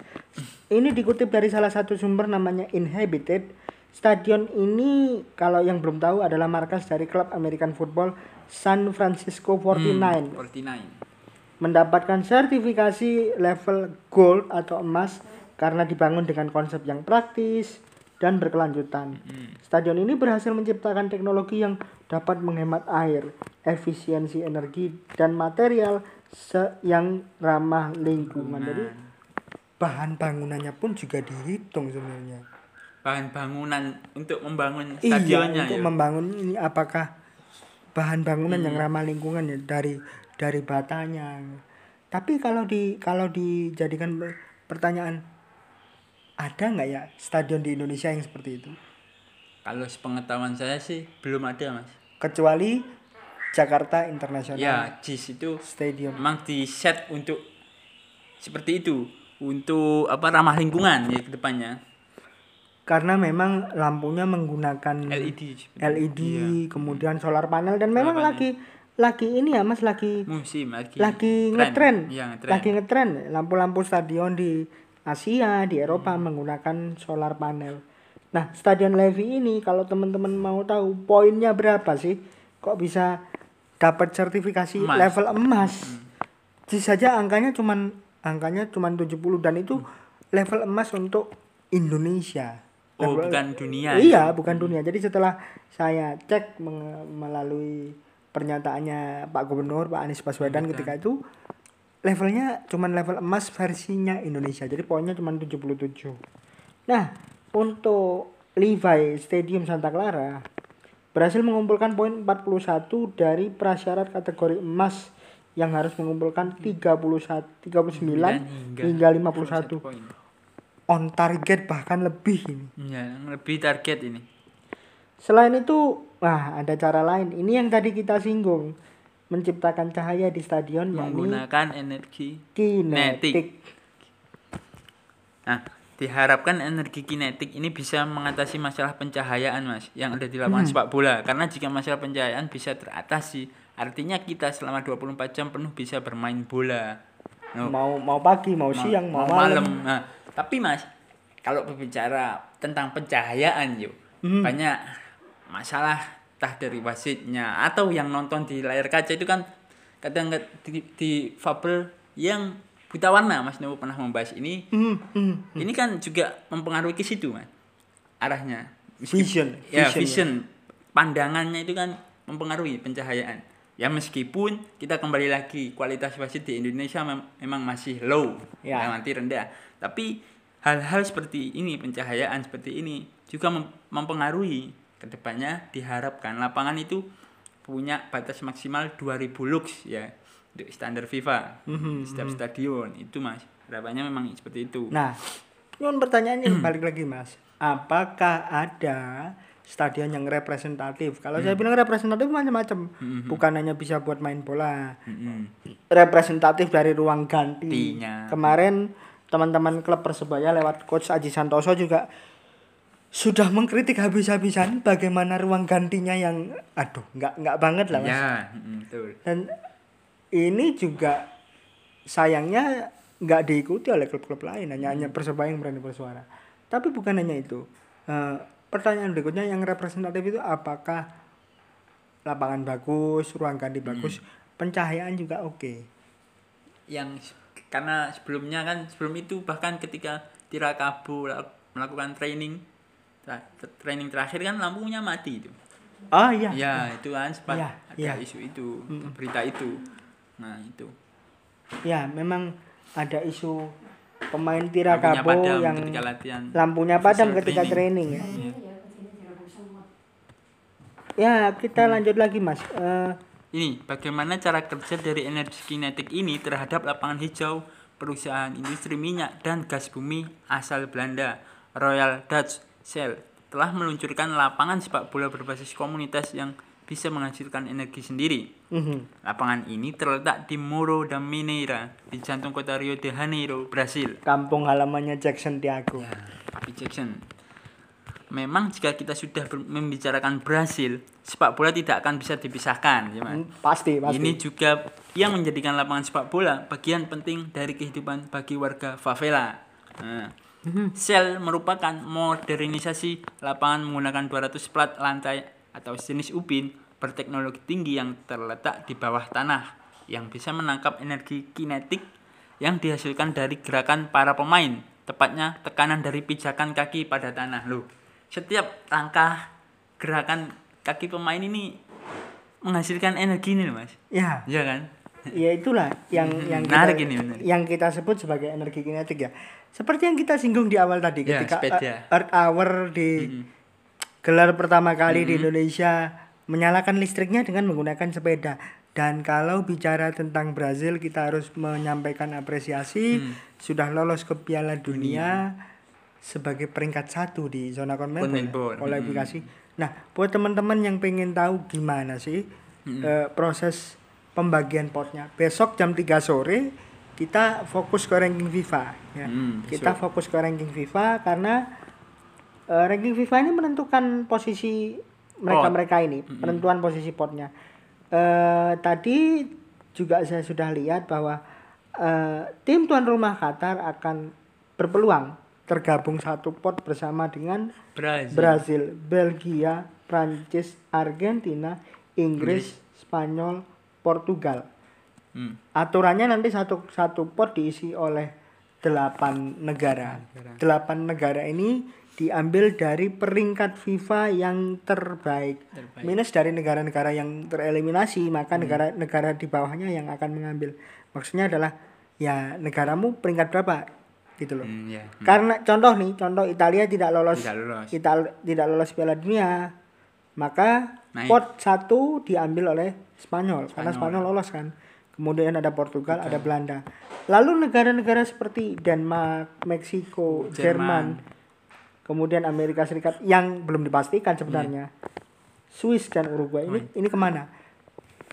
Ini dikutip dari salah satu sumber namanya Inhabited. Stadion ini kalau yang belum tahu adalah markas dari klub American Football San Francisco 49. 49. Mendapatkan sertifikasi level gold atau emas karena dibangun dengan konsep yang praktis dan berkelanjutan. Stadion ini berhasil menciptakan teknologi yang dapat menghemat air, efisiensi energi dan material se- yang ramah lingkungan. Jadi bahan bangunannya pun juga dihitung sebenarnya. Bahan bangunan untuk membangun Iya, stadionnya untuk ya. membangun ini apakah bahan bangunan yang ramah lingkungan ya dari dari batanya. Tapi kalau di kalau dijadikan per- pertanyaan ada nggak ya stadion di Indonesia yang seperti itu? Kalau sepengetahuan saya sih belum ada mas. Kecuali Jakarta International Ya, JIS itu Stadium. memang di set untuk seperti itu untuk apa ramah lingkungan ya ke depannya Karena memang lampunya menggunakan LED LED, Iya. kemudian solar panel dan memang panel. lagi lagi ini ya Mas lagi musim lagi lagi tren. ngetren Iya, ngetren. lagi ngetren lampu-lampu stadion di Asia di Eropa Hmm. menggunakan solar panel nah stadion Levi ini kalau teman-teman mau tahu poinnya berapa sih kok bisa dapat sertifikasi Emas. Hmm. level emas Jadi saja angkanya cuman angkanya cuman 70 dan itu level emas untuk Indonesia oh Level- bukan dunia Iya, ya? bukan dunia. Jadi setelah saya cek melalui pernyataannya Pak Gubernur Pak Anies Baswedan ketika itu levelnya cuman level emas versinya Indonesia. Jadi poinnya cuman 77. Nah, untuk Levi Stadium Santa Clara berhasil mengumpulkan poin 41 dari prasyarat kategori emas yang harus mengumpulkan 31 39 hingga 51 poin. On target bahkan lebih ini. ya lebih target ini Selain itu, wah ada cara lain. Ini yang tadi kita singgung, menciptakan cahaya di stadion menggunakan energi kinetik. Nah, diharapkan energi kinetik ini bisa mengatasi masalah pencahayaan, Mas, yang ada di lapangan sepak bola. Karena jika masalah pencahayaan bisa teratasi, artinya kita selama 24 jam penuh bisa bermain bola. No, Mau mau pagi, mau, siang, mau, malam. Nah, tapi Mas, kalau berbicara tentang pencahayaan, yuk, Hmm. banyak masalah tah dari wasitnya atau yang nonton di layar kaca itu kan kadang di, di fabel yang buta warna, Mas Novo pernah membahas ini. Hmm, hmm. Ini kan juga mempengaruhi ke situ, Mas. Arahnya. Vision, Ya, vision, vision. Pandangannya itu kan mempengaruhi pencahayaan. Ya meskipun kita kembali lagi kualitas wasit di Indonesia mem- memang masih low, Ya. ya. nanti rendah. Tapi hal-hal seperti ini, pencahayaan seperti ini juga mem- mempengaruhi. Ke depannya diharapkan lapangan itu punya batas maksimal 2000 lux ya untuk standar FIFA Mhm, setiap stadion. Itu mas. Harapannya memang seperti itu. Nah, nyun pertanyaannya balik lagi mas, apakah ada stadion yang representatif? Kalau saya bilang representatif macam-macam, bukan hanya bisa buat main bola, Mm-mm. representatif dari ruang ganti. Gantinya. Kemarin teman-teman klub persebaya lewat coach Aji Santoso juga sudah mengkritik habis-habisan bagaimana ruang gantinya yang, aduh, nggak nggak banget lah mas. ya betul Dan ini juga sayangnya nggak diikuti oleh klub-klub lain, hanya hanya persebaya yang berani bersuara. Tapi bukan hanya itu. Eh, pertanyaan berikutnya yang representatif itu apakah lapangan bagus, ruang ganti bagus, pencahayaan juga oke. yang s- karena sebelumnya kan sebelum itu bahkan ketika Tirakabu la- melakukan training tra- tra- training terakhir kan lampunya mati itu Oh iya. ya itu kan sempat Iya, ada iya. isu itu berita itu nah itu Ya, memang ada isu pemain Tirakabo yang ketika latihan lampunya padam ketika training. training ya. Iya. Ya, kita lanjut lagi, Mas. Eh, Ini bagaimana cara kerja dari energi kinetik ini terhadap lapangan hijau perusahaan industri minyak dan gas bumi asal Belanda, Royal Dutch Shell, telah meluncurkan lapangan sepak bola berbasis komunitas yang bisa menghasilkan energi sendiri. mhm. Lapangan ini terletak di Morro da Mineira, di jantung kota Rio de Janeiro, Brasil. kampung halamannya Jackson Tiago. Ya, Papi Jackson. Memang jika kita sudah membicarakan Brasil, sepak bola tidak akan bisa dipisahkan, ya. Hmm, Pasti, pasti. Ini juga yang menjadikan lapangan sepak bola bagian penting dari kehidupan bagi warga favela. Nah, Shell merupakan modernisasi lapangan menggunakan 200 plat lantai atau jenis upin berteknologi tinggi yang terletak di bawah tanah yang bisa menangkap energi kinetik yang dihasilkan dari gerakan para pemain, tepatnya tekanan dari pijakan kaki pada tanah. Loh, setiap langkah gerakan kaki pemain ini menghasilkan energi nih, Mas. Ya, Iya kan? ya itulah yang yang menarik kita, ini, menarik. yang kita sebut sebagai energi kinetik ya. Seperti yang kita singgung di awal tadi Ya, ketika sepeda. Earth- Earth Hour di gelar pertama kali di Indonesia menyalakan listriknya dengan menggunakan sepeda. Dan kalau bicara tentang Brazil kita harus menyampaikan apresiasi sudah lolos ke Piala Dunia sebagai peringkat satu di zona ya, Konvenbol. kualifikasi. Nah, buat teman-teman yang pengen tahu gimana sih eh, proses pembagian potnya, besok jam 3 sore kita fokus ke ranking FIFA ya. Hmm, kita fokus ke ranking FIFA karena eh, ranking FIFA ini menentukan posisi mereka-mereka ini, penentuan posisi potnya. Eh, tadi juga saya sudah lihat bahwa eh, tim tuan rumah Qatar akan berpeluang tergabung satu pot bersama dengan Brazil. Brazil, Belgia, Prancis, Argentina, Inggris, Spanyol, Portugal. Hmm. Aturannya nanti satu satu pot diisi oleh delapan negara. Delapan negara ini diambil dari peringkat FIFA yang terbaik. Terbaik. Minus dari negara-negara yang tereliminasi, maka negara-negara di bawahnya yang akan mengambil. Maksudnya adalah ya negaramu peringkat berapa gitu loh. Hmm, ya. Karena contoh nih, contoh Italia tidak lolos Tidak lolos. Ital- tidak lolos Piala Dunia, maka Naik. pot satu diambil oleh Spanyol, karena Spanyol lolos kan. Kemudian ada Portugal, ada Belanda. Lalu negara-negara seperti Denmark, Meksiko, Jerman. Jerman, kemudian Amerika Serikat yang belum dipastikan sebenarnya, Swiss dan Uruguay ini ini ke mana?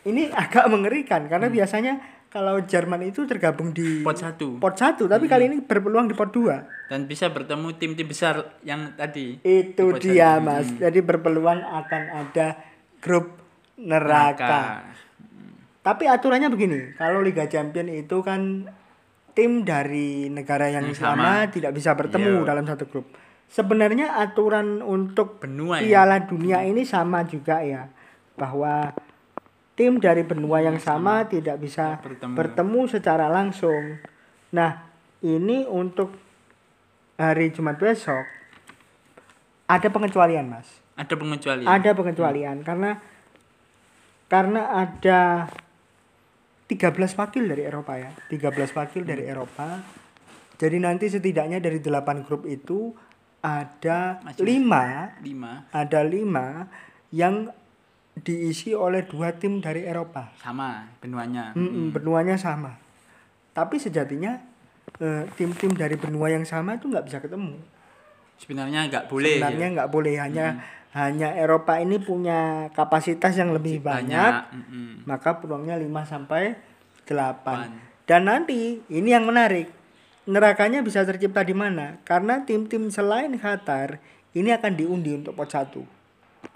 Ini agak mengerikan karena biasanya kalau Jerman itu tergabung di Pot satu. pot satu, tapi kali ini berpeluang di pot dua. Dan bisa bertemu tim-tim besar yang tadi. Itu Di dia satu. mas. Jadi berpeluang akan ada grup neraka. Neraka. Tapi aturannya begini, kalau Liga Champion itu kan tim dari negara yang sama, sama. tidak bisa bertemu Iya. dalam satu grup. Sebenarnya aturan untuk Benua ya. Piala Dunia ini sama juga ya, bahwa tim dari benua yang sama tidak bisa Bertemu. bertemu secara langsung. Nah, ini untuk hari Jumat besok ada pengecualian, Mas. Ada pengecualian. Ada pengecualian karena karena ada 13 wakil dari Eropa ya. 13 wakil dari Eropa. Jadi nanti setidaknya dari 8 grup itu ada Masih- 5 Lima. ada 5 yang diisi oleh dua tim dari Eropa. sama benuanya Mm-mm, benuanya sama. Tapi sejatinya eh, tim-tim dari benua yang sama itu nggak bisa ketemu. sebenarnya nggak boleh Sebenarnya ya. nggak boleh hanya hanya Eropa ini punya kapasitas yang lebih banyak, mm-mm. maka peluangnya 5 sampai 8. Pan. Dan nanti ini yang menarik. Nerakanya bisa tercipta di mana? Karena tim-tim selain Qatar ini akan diundi untuk pot 1.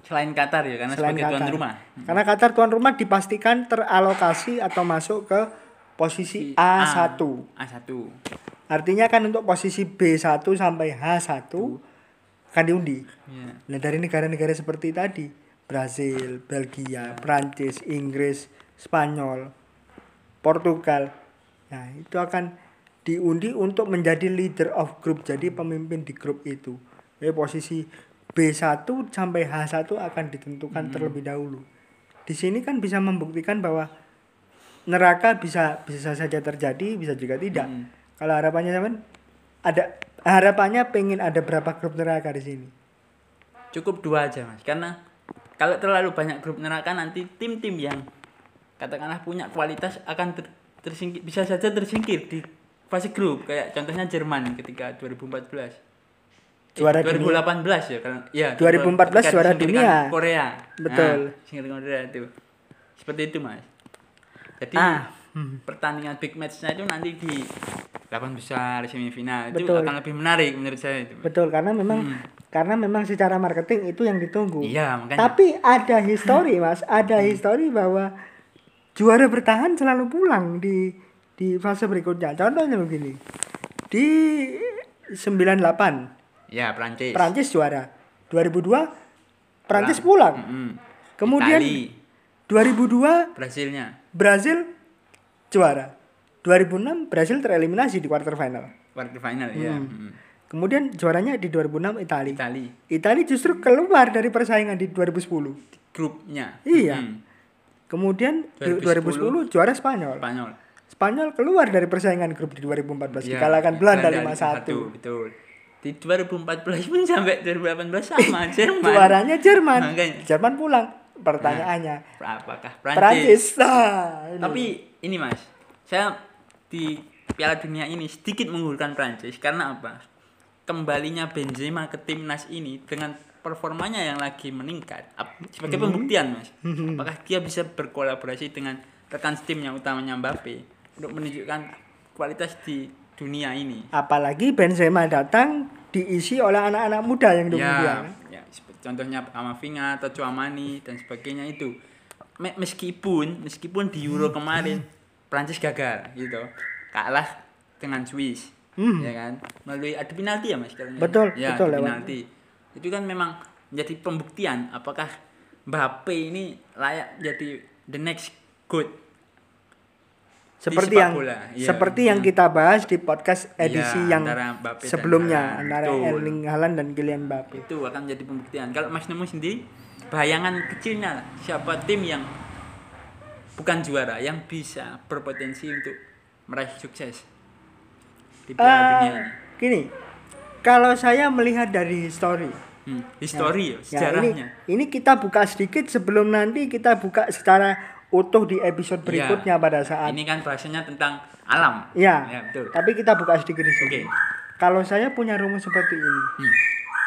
Selain Qatar ya karena Selain sebagai tuan Qatar. rumah Karena Qatar tuan rumah dipastikan teralokasi atau masuk ke posisi A1. A1 Artinya kan untuk posisi B1 sampai H1 akan diundi. ya. Nah, dari negara-negara seperti tadi, Brasil, Belgia, Prancis, Inggris, Spanyol, Portugal. Nah, itu akan diundi untuk menjadi leader of group, jadi pemimpin di grup itu. Jadi posisi B1 sampai H1 akan ditentukan terlebih dahulu. Di sini kan bisa membuktikan bahwa neraka bisa bisa saja terjadi, bisa juga tidak. Mm. Kalau harapannya teman ada harapannya pengen ada berapa grup neraka di sini. cukup dua aja mas karena kalau terlalu banyak grup neraka nanti tim-tim yang katakanlah punya kualitas akan ter- tersingkir bisa saja tersingkir di fase grup kayak contohnya Jerman ketika 2014 Juara eh, 2018 ya karena ya 2014 ketika juara dunia. Korea Betul. nah, disingkirkan Korea itu seperti itu mas jadi Ah, hmm. pertandingan big matchnya itu nanti di delapan besar semifinal itu Betul. akan lebih menarik menurut saya itu Betul karena memang Hmm. karena memang secara marketing itu yang ditunggu. iya makanya Tapi ada histori Mas, ada histori bahwa juara bertahan selalu pulang di di fase berikutnya. Contohnya begini. Di 98 ya Prancis Prancis juara. 2002 Prancis pulang. Mm-mm. Kemudian Itali, 2002 Brasilnya Brazil juara. 2006 Brazil tereliminasi di quarter final. quarter final ya Hmm. Mm. Kemudian juaranya di 2006 Italia. Itali Italia justru keluar dari persaingan di 2010. grupnya Iya. Mm. Kemudian di 2010 2010 juara Spanyol. Spanyol Spanyol keluar dari persaingan grup di 2014 Iya, dikalahkan Belanda 5-1, 5-1. betul di 2014 pun sampai 2018 sama Jerman Juaranya Jerman. Makanya. Jerman pulang. Pertanyaannya apakah Prancis. Prancis Nah, ini. tapi ini mas saya di Piala Dunia ini sedikit mengunggulkan Prancis karena apa kembalinya Benzema ke timnas ini dengan performanya yang lagi meningkat sebagai pembuktian mas apakah dia bisa berkolaborasi dengan rekan tim yang utamanya Mbappe untuk menunjukkan kualitas di dunia ini apalagi Benzema datang diisi oleh anak-anak muda yang dukung dia. ya, ya contohnya Amavinga atau Chouamani dan sebagainya itu Me- meskipun meskipun di Euro kemarin Prancis gagal gitu kalah dengan Swiss Hmm. ya kan melalui adu penalti ya mas Karena- Betul, ya, betul, adu lewat. penalti itu kan memang menjadi pembuktian apakah Mbappe ini layak jadi the next good Seperti sepak yang bola, iya. seperti yang kita bahas di podcast edisi Iya, yang antara Mbappe dan sebelumnya antara Betul. Erling Haaland dan Kylian Mbappe. itu akan jadi pembuktian kalau Mas Nemu sendiri bayangan kecilnya siapa tim yang bukan juara yang bisa berpotensi untuk meraih sukses di Piala Eh, Dunia ini. gini, kalau saya melihat dari histori, Hmm, history ya, ya, sejarahnya. ini, ini kita buka sedikit sebelum nanti kita buka secara utuh di episode Iya. berikutnya pada saat. Ini kan bahasanya tentang alam. Ya, Ya, betul. tapi kita buka sedikit di sini. Oke. Kalau saya punya rumus seperti ini, Hmm,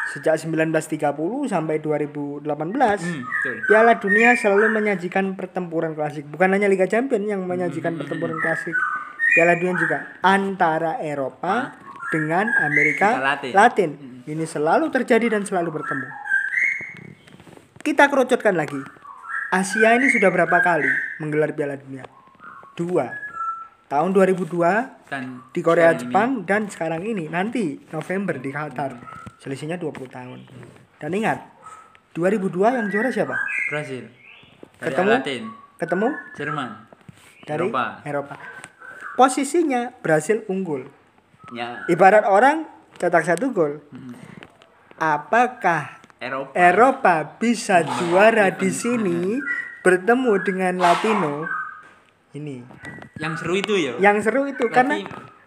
sejak 1930 sampai 2018, hmm, betul. Piala Dunia selalu menyajikan pertempuran klasik. Bukan hanya Liga Champions yang menyajikan Hmm. pertempuran klasik. Piala Dunia juga antara Eropa dengan Amerika Amerika Latin. Latin. Ini selalu terjadi dan selalu bertemu. Kita kerucutkan lagi. Asia ini sudah berapa kali menggelar Piala Dunia? Dua. Tahun 2002 Dan di Korea sekarang ini- Jepang dan sekarang ini nanti November di Qatar. Selisihnya 20 tahun. Dan ingat, 2002 yang juara siapa? Brazil. Dari Ketemu? Latin, Ketemu Jerman, dari Eropa. Eropa. Posisinya Brasil unggul. Ya, Ibarat orang cetak satu gol. Hmm. Apakah Eropa. Eropa bisa juara di sini bertemu dengan Latino? Ini Yang seru itu ya. yang seru itu Berarti karena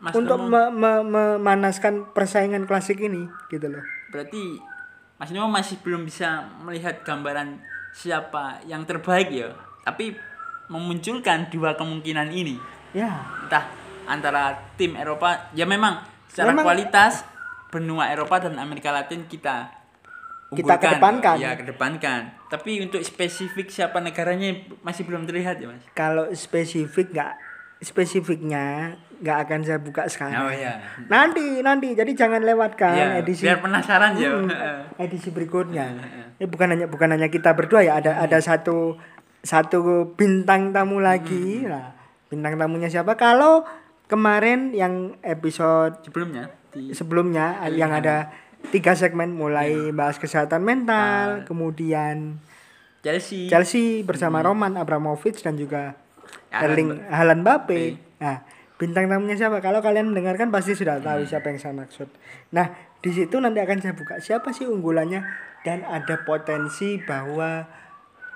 Mas untuk Nemo- me- me- memanaskan persaingan klasik ini gitu loh. Berarti Mas Nemo masih belum bisa melihat gambaran siapa yang terbaik ya tapi memunculkan dua kemungkinan ini Ya, entah antara tim Eropa ya memang secara Memang- kualitas benua Eropa dan Amerika Latin kita Kita kedepankan. ya kedepankan. Tapi untuk spesifik siapa negaranya masih belum terlihat ya mas? Kalau spesifik nggak spesifiknya nggak akan saya buka sekarang. oh ya Nanti nanti. Jadi jangan lewatkan ya edisi biar penasaran ya. Hmm, edisi berikutnya. Ya bukan hanya bukan hanya kita berdua ya. Ada ada satu satu bintang tamu lagi. Nah, bintang tamunya siapa? Kalau kemarin yang episode sebelumnya? di sebelumnya yang ada tiga segmen mulai bahas kesehatan mental, kemudian Chelsea Chelsea bersama Roman Abramovich dan juga Erling Haaland Mbappe. Nah, bintang tamunya siapa? Kalau kalian mendengarkan pasti sudah tahu siapa yang saya maksud. Nah, di situ nanti akan saya buka siapa sih unggulannya dan ada potensi bahwa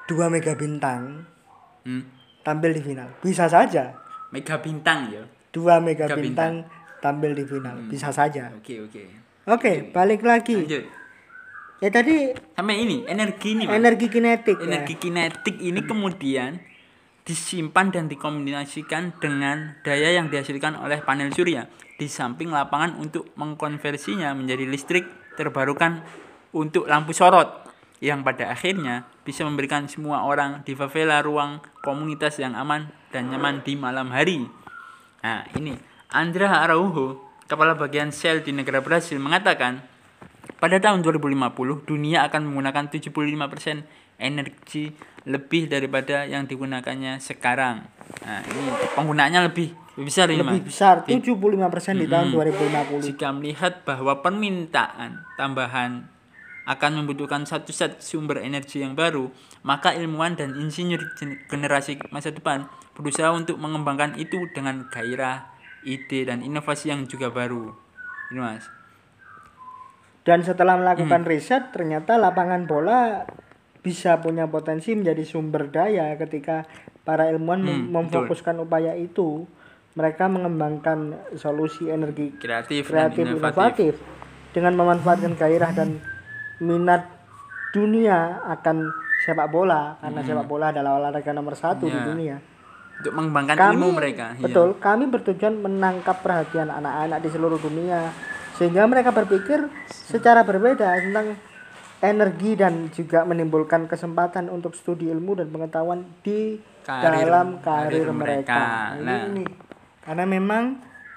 dua mega bintang Hmm. tampil di final. Bisa saja mega bintang ya dua mega Mega bintang tampil di final. Bisa saja. oke oke Oke, balik lagi. lanjut Ya tadi sampai ini energi ini Mas. energi kinetik. ya. energi kinetik ini kemudian disimpan dan dikombinasikan dengan daya yang dihasilkan oleh panel surya di samping lapangan untuk mengkonversinya menjadi listrik terbarukan untuk lampu sorot yang pada akhirnya bisa memberikan semua orang di favela ruang komunitas yang aman dan nyaman di malam hari. Nah, ini Andra Araujo, kepala bagian sel di negara Brasil mengatakan pada tahun 2050, dunia akan menggunakan 75% energi lebih daripada yang digunakannya sekarang. Nah, ini penggunaannya lebih, lebih besar ini, lebih besar 75% di tahun 2050. Jika melihat bahwa permintaan tambahan akan membutuhkan satu set sumber energi yang baru, maka ilmuwan dan insinyur gen- generasi masa depan berusaha untuk mengembangkan itu dengan gairah, ide, dan inovasi yang juga baru. Ini mas. Dan setelah melakukan Hmm. riset, ternyata lapangan bola bisa punya potensi menjadi sumber daya ketika para ilmuwan Hmm, betul. memfokuskan upaya itu. Mereka mengembangkan solusi energi Kreatif, kreatif dan inovatif dengan memanfaatkan gairah dan minat dunia akan sepak bola karena sepak bola adalah olahraga nomor satu di Hmm. Ya. dunia. Untuk mengembangkan Kami ilmu mereka. iya. betul, kami bertujuan menangkap perhatian anak-anak di seluruh dunia sehingga mereka berpikir secara berbeda tentang energi dan juga menimbulkan kesempatan untuk studi ilmu dan pengetahuan di Karir- dalam karir, karir mereka. mereka. Ini, Nah. ini. karena memang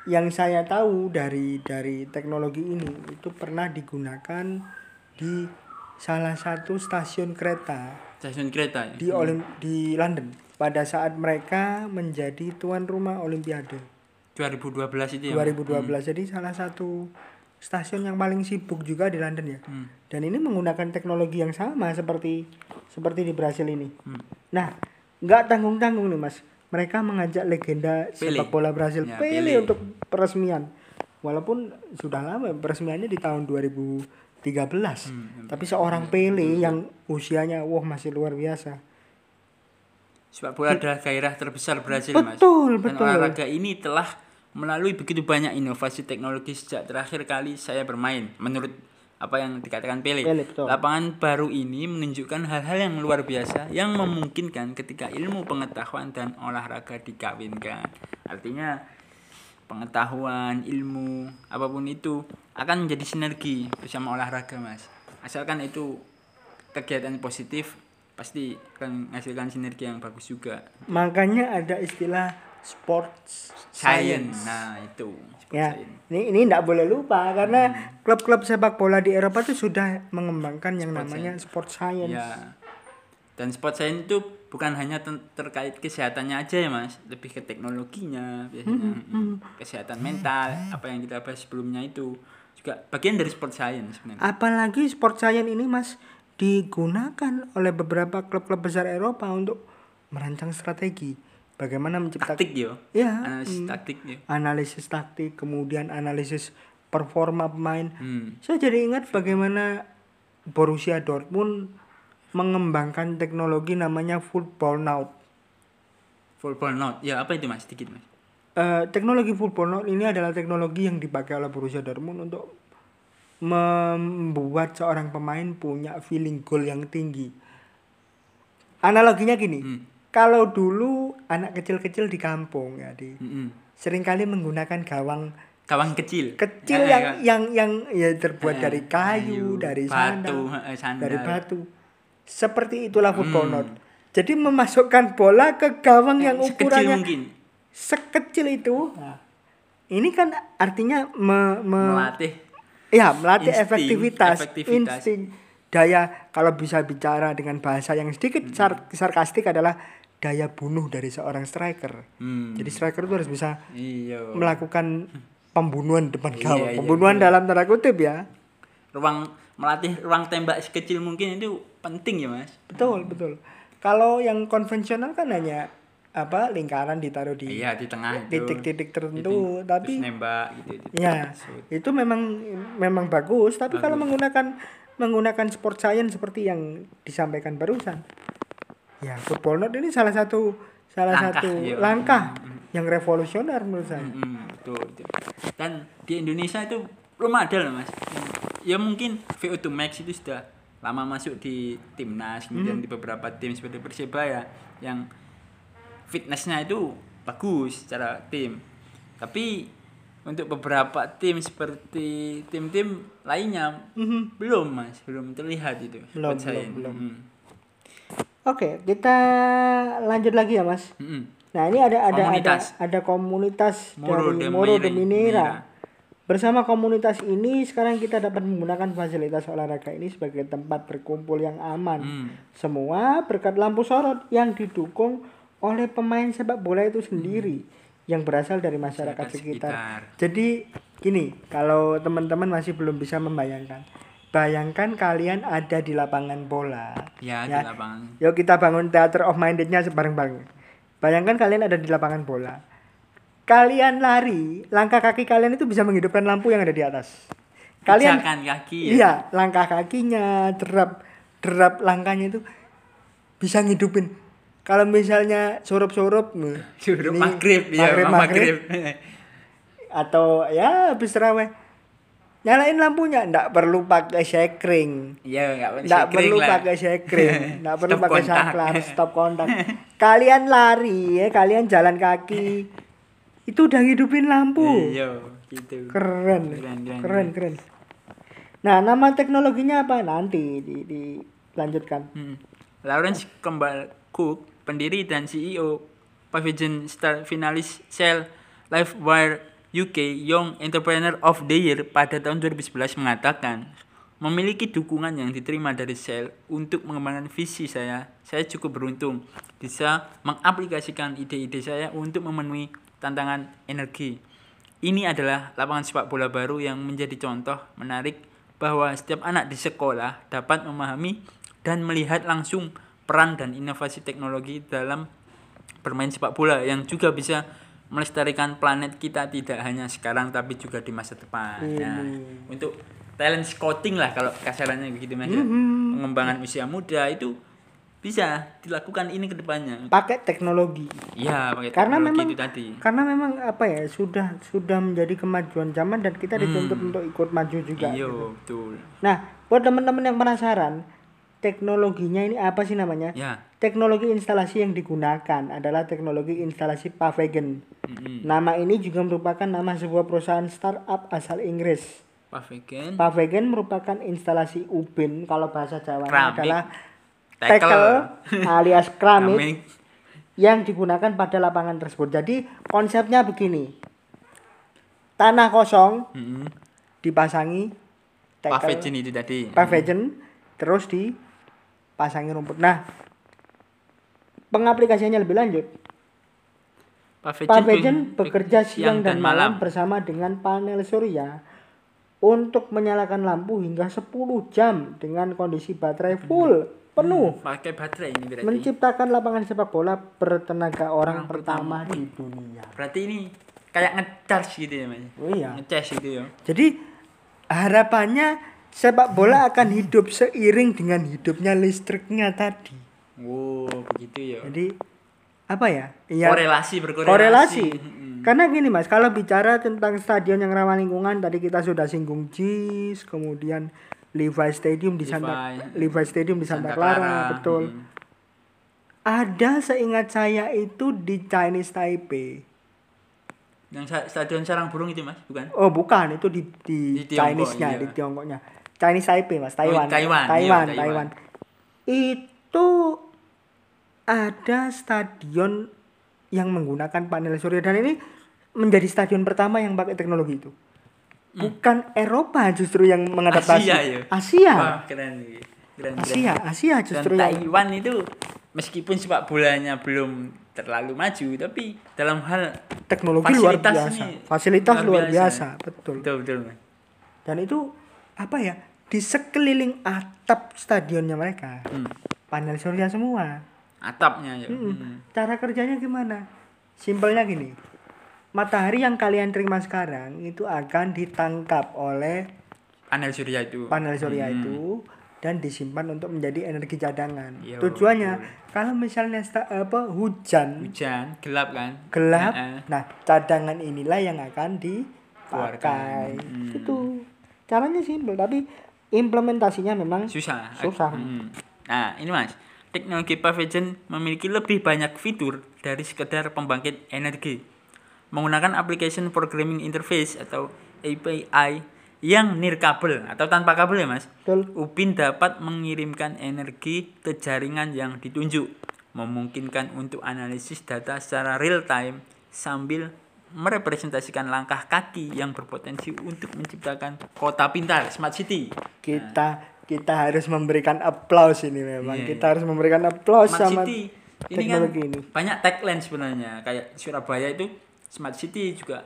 yang saya tahu dari dari teknologi ini itu pernah digunakan di salah satu stasiun kereta Stasiun kereta ya. di Olim di London pada saat mereka menjadi tuan rumah Olimpiade 2012 itu ya. 2012 jadi salah satu stasiun yang paling sibuk juga di London ya Hmm. dan ini menggunakan teknologi yang sama seperti seperti di Brasil ini Hmm. nah nggak tanggung tanggung nih mas mereka mengajak legenda Pele. sepak bola Brasil Ya, Pele Pele. untuk peresmian walaupun sudah lama peresmiannya di tahun 2013 Hmm. tapi seorang Pele yang usianya wah masih luar biasa Sepak bola adalah gairah terbesar Brasil, Mas. Betul, Dan betul. olahraga ini telah melalui begitu banyak inovasi teknologi sejak terakhir kali saya bermain. Menurut apa yang dikatakan Pele, Pele, betul. lapangan baru ini menunjukkan hal-hal yang luar biasa yang memungkinkan ketika ilmu pengetahuan dan olahraga dikawinkan. Artinya pengetahuan, ilmu, apa pun itu akan menjadi sinergi bersama olahraga, Mas. Asalkan itu kegiatan positif pasti akan menghasilkan sinergi yang bagus juga. makanya ada istilah sports Science. science. Nah, itu. sport Ya, science. ini ini tidak boleh lupa karena klub-klub sepak bola di Eropa itu sudah mengembangkan yang Sport namanya sport science. Ya. Dan sport science itu bukan hanya terkait kesehatannya aja ya, Mas. Lebih ke teknologinya biasanya. Mm. Kesehatan mental, apa yang kita bahas sebelumnya itu juga bagian dari sport science sebenarnya. Apalagi sport science ini Mas digunakan oleh beberapa klub-klub besar Eropa untuk merancang strategi bagaimana menciptakan Taktik yo. ya Analisis mm, taktik yo. analisis taktik, kemudian analisis performa pemain. Hmm. Saya jadi ingat bagaimana Borussia Dortmund mengembangkan teknologi namanya football now. Football note. Ya, apa itu, Mas? Sedikit, Mas. Eh, teknologi football now ini adalah teknologi yang dipakai oleh Borussia Dortmund untuk membuat seorang pemain punya feeling goal yang tinggi. Analoginya gini. Hmm. Kalau dulu anak kecil-kecil di kampung ya di Mm-mm. sering kali menggunakan gawang Gawang kecil. kecil Eh, yang ka- yang yang ya terbuat eh, dari kayu, dari batu, sandal, eh, sandal. dari batu. Seperti itulah football Hmm. not. Jadi memasukkan bola ke gawang yang Sekecil ukurannya mungkin. sekecil itu. Nah, ini kan artinya me- me- Melatih. Ya melatih insting, efektivitas, efektivitas. insting, daya kalau bisa bicara dengan bahasa yang sedikit Hmm. sar- sarkastik adalah daya bunuh dari seorang striker. Hmm. Jadi striker itu harus bisa iya. melakukan pembunuhan depan Iya, gawang. iya, pembunuhan iya. dalam tanda kutip ya. Ruang melatih ruang tembak sekecil mungkin itu penting ya, Mas. Betul, betul. Kalau yang konvensional kan hanya apa lingkaran ditaruh di Iya, di tengah itu. titik-titik tertentu, Titik, tapi terus nembak gitu. gitu. ya Shoot. itu memang memang bagus. Tapi kalau menggunakan menggunakan sport science seperti yang disampaikan barusan, ya football note ini salah satu salah Langkah, satu iya. langkah yang revolusioner menurut saya. Mm-mm, betul, betul. Dan di Indonesia itu belum ada loh mas. Ya mungkin VO2 Max itu sudah lama masuk di timnas, kemudian di beberapa tim seperti Persebaya yang fitnessnya itu bagus secara tim. Tapi untuk beberapa tim seperti tim-tim lainnya Mhm. belum mas, belum terlihat itu. Belum, saya. belum, belum. Mm. Oke, kita lanjut lagi ya mas. Mm-mm. Nah ini ada ada Komunitas. ada ada komunitas Moro dari de Moro de Minera. Bersama komunitas ini sekarang kita dapat menggunakan fasilitas olahraga ini sebagai tempat berkumpul yang aman. Hmm. Semua berkat lampu sorot yang didukung oleh pemain sepak bola itu sendiri yang berasal dari masyarakat Hmm. Masyarakat sekitar. sekitar. Jadi gini, kalau teman-teman masih belum bisa membayangkan, bayangkan kalian ada di lapangan bola. Ya, Ya. di lapangan. Yuk kita bangun theater of mindednya bareng-bareng. Bayangkan kalian ada di lapangan bola. Kalian lari, langkah kaki kalian itu bisa menghidupkan lampu yang ada di atas. Kalian kaki ya. iya, langkah kakinya, derap derap langkahnya itu bisa ngidupin. Kalau misalnya surup-surup Suruh ini maghrib ya, maghrib, maghrib. atau ya habis terawih. Nyalain lampunya, ndak perlu pakai sekring. Iya, Nggak perlu pakai sekring, nggak perlu pakai saklar, stop kontak. Kalian lari ya, kalian jalan kaki. Itu udah ngidupin lampu. Iya, gitu. Keren. Keren, keren, Keren, keren. Nah, nama teknologinya apa? Nanti di, dilanjutkan. Hmm. Lawrence Kembal Cook, pendiri dan CEO Pavilion Star finalis Shell Livewire UK Young Entrepreneur of the Year pada tahun 2011 mengatakan memiliki dukungan yang diterima dari Shell untuk mengembangkan visi saya. Saya cukup beruntung bisa mengaplikasikan ide-ide saya untuk memenuhi tantangan energi. Ini adalah lapangan sepak bola baru yang menjadi contoh menarik bahwa setiap anak di sekolah dapat memahami dan melihat langsung peran dan inovasi teknologi dalam bermain sepak bola yang juga bisa melestarikan planet kita tidak hanya sekarang tapi juga di masa depan. Nah, untuk talent scouting lah kalau kasarannya begitu Mas. ya. Pengembangan usia muda itu bisa dilakukan ini ke depannya. Pakai teknologi. Iya, pakai Karena teknologi memang itu tadi. karena memang apa ya, sudah sudah menjadi kemajuan zaman dan kita dituntut untuk ikut maju juga. Iya, gitu. betul. Nah, buat teman-teman yang penasaran, teknologinya ini apa sih namanya? Ya. Teknologi instalasi yang digunakan adalah teknologi instalasi Pavegen. Mm-mm. Nama ini juga merupakan nama sebuah perusahaan startup asal Inggris. Pavegen. Pavegen merupakan instalasi ubin kalau bahasa Jawa adalah tackle alias keramik yang digunakan pada lapangan tersebut. Jadi konsepnya begini. Tanah kosong Mm-mm. dipasangi tackle Pavegen itu tadi. Pavegen terus dipasangi rumput. Nah, pengaplikasiannya lebih lanjut. Ber- bekerja siang dan malam bersama dengan panel surya untuk menyalakan lampu hingga 10 jam dengan kondisi baterai full penuh. pakai baterai ini berarti. Menciptakan lapangan sepak bola bertenaga orang, pertama, di dunia. Berarti ini kayak ngecharge gitu ya, Mas. Oh iya. Ngecharge gitu ya. Jadi harapannya sepak bola akan hidup seiring dengan hidupnya listriknya tadi. Wow, begitu ya. Jadi apa ya? Iya. korelasi berkorelasi. korelasi. Karena gini mas, kalau bicara tentang stadion yang ramah lingkungan, tadi kita sudah singgung JIS, kemudian Levi Stadium di Santa Levi. Levi Stadium di Santa, Santa Clara, Clara, betul. mm. Ada seingat saya itu di Chinese Taipei. Yang stadion sarang burung itu mas, bukan? Oh bukan, itu di di, Di Chinese-nya, iya. di Tiongkoknya. Chinese Taipei mas, Taiwan. Taiwan, iya, Taiwan, Taiwan. Taiwan. Itu ada stadion yang menggunakan panel surya dan ini menjadi stadion pertama yang pakai teknologi itu. Bukan Eropa justru yang mengadaptasi. Hmm. Asia ya. Asia. Wah keren. Keren, keren. Asia, Asia Dan justru yang Taiwan itu meskipun sepak bolanya belum terlalu maju, tapi dalam hal teknologi luar biasa. Fasilitas luar luar biasa. biasa, betul. betul betul. Dan itu apa ya? Di sekeliling atap stadionnya mereka. Hmm. Panel surya semua. Atapnya ya. Mm-mm. Hmm. Cara kerjanya gimana? Simpelnya gini. Matahari yang kalian terima sekarang itu akan ditangkap oleh Panel surya itu. panel surya Hmm. itu dan disimpan untuk menjadi energi cadangan. Iya, Tujuannya betul. kalau misalnya sta- apa hujan Hujan, gelap kan? gelap, Heeh. nah cadangan inilah yang akan dipakai. Hmm. Itu caranya simpel tapi implementasinya memang susah. Susah. Hmm. Nah, ini Mas. Teknologi Pavision memiliki lebih banyak fitur dari sekedar pembangkit energi. Menggunakan application programming interface atau API yang nirkabel atau tanpa kabel ya, Mas. betul. Upin dapat mengirimkan energi ke jaringan yang ditunjuk, memungkinkan untuk analisis data secara real time sambil merepresentasikan langkah kaki yang berpotensi untuk menciptakan kota pintar, smart city. kita kita harus memberikan applause ini memang. Iya, kita harus memberikan applause Smart sama city ini kan ini. banyak tagline sebenarnya. Kayak Surabaya itu smart city juga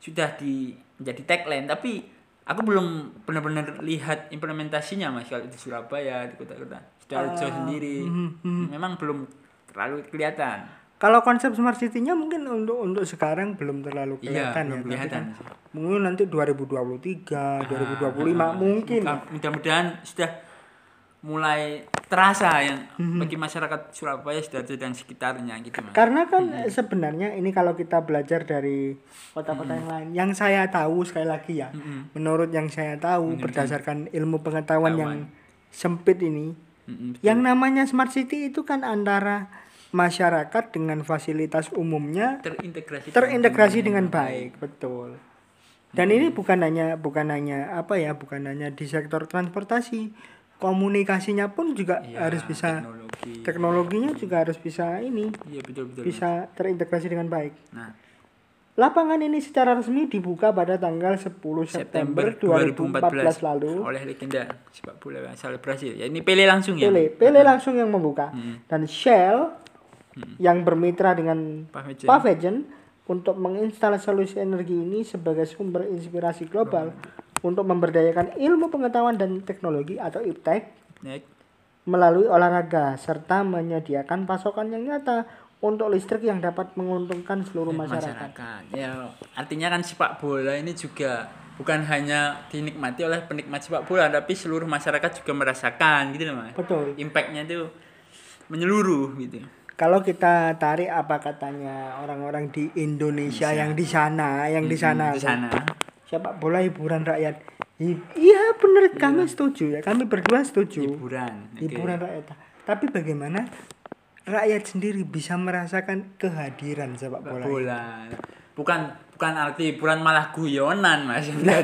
sudah di menjadi tagline. Tapi aku belum benar-benar lihat implementasinya mas kalau di Surabaya di kota-kota. Sidoarjo sendiri. memang belum terlalu kelihatan Kalau konsep smart city-nya mungkin untuk untuk sekarang belum terlalu iya kelihatan belum ya. kelihatan kan mungkin nanti 2023, 2025 Ah, mungkin. mudah- mudah-mudahan sudah mulai terasa yang Mhm. bagi masyarakat Surabaya Sidoarjo dan sekitarnya gitu mas Karena kan sebenarnya ini kalau kita belajar dari kota-kota yang lain, yang saya tahu sekali lagi ya, Mm-mm. menurut yang saya tahu berdasarkan ilmu pengetahuan yang Pengetahuan. sempit ini, betul. yang namanya smart city itu kan antara masyarakat dengan fasilitas umumnya terintegrasi terintegrasi dengan baik, betul. Dan ini bukan hanya bukan hanya apa ya, bukan hanya di sektor transportasi, komunikasinya pun juga Iya, harus bisa teknologi teknologinya juga harus bisa ini iya betul betul bisa terintegrasi dengan baik. nah Lapangan ini secara resmi dibuka pada tanggal 10 September, 2014 lalu. oleh legenda sepak bola asal Brasil ya ini Pele langsung ya Pele, Pele langsung yang membuka. Hmm. Dan Shell yang bermitra dengan. Pavejen untuk menginstalasi solusi energi ini sebagai sumber inspirasi global untuk memberdayakan ilmu pengetahuan dan teknologi atau IPTEK melalui olahraga serta menyediakan pasokan yang nyata untuk listrik yang dapat menguntungkan seluruh masyarakat. masyarakat ya artinya kan sepak bola ini juga bukan hanya dinikmati oleh penikmat sepak bola tapi seluruh masyarakat juga merasakan gitu loh mas Betul. impactnya itu menyeluruh gitu Kalau kita tarik apa katanya orang-orang di Indonesia yang di sana, yang di sana, di sana sepak bola hiburan rakyat. Iya benar kami setuju ya, kami berdua setuju. hiburan. Hiburan rakyat. Tapi bagaimana rakyat sendiri bisa merasakan kehadiran sepak bola? bola bukan bukan arti hiburan malah guyonan mas Nah,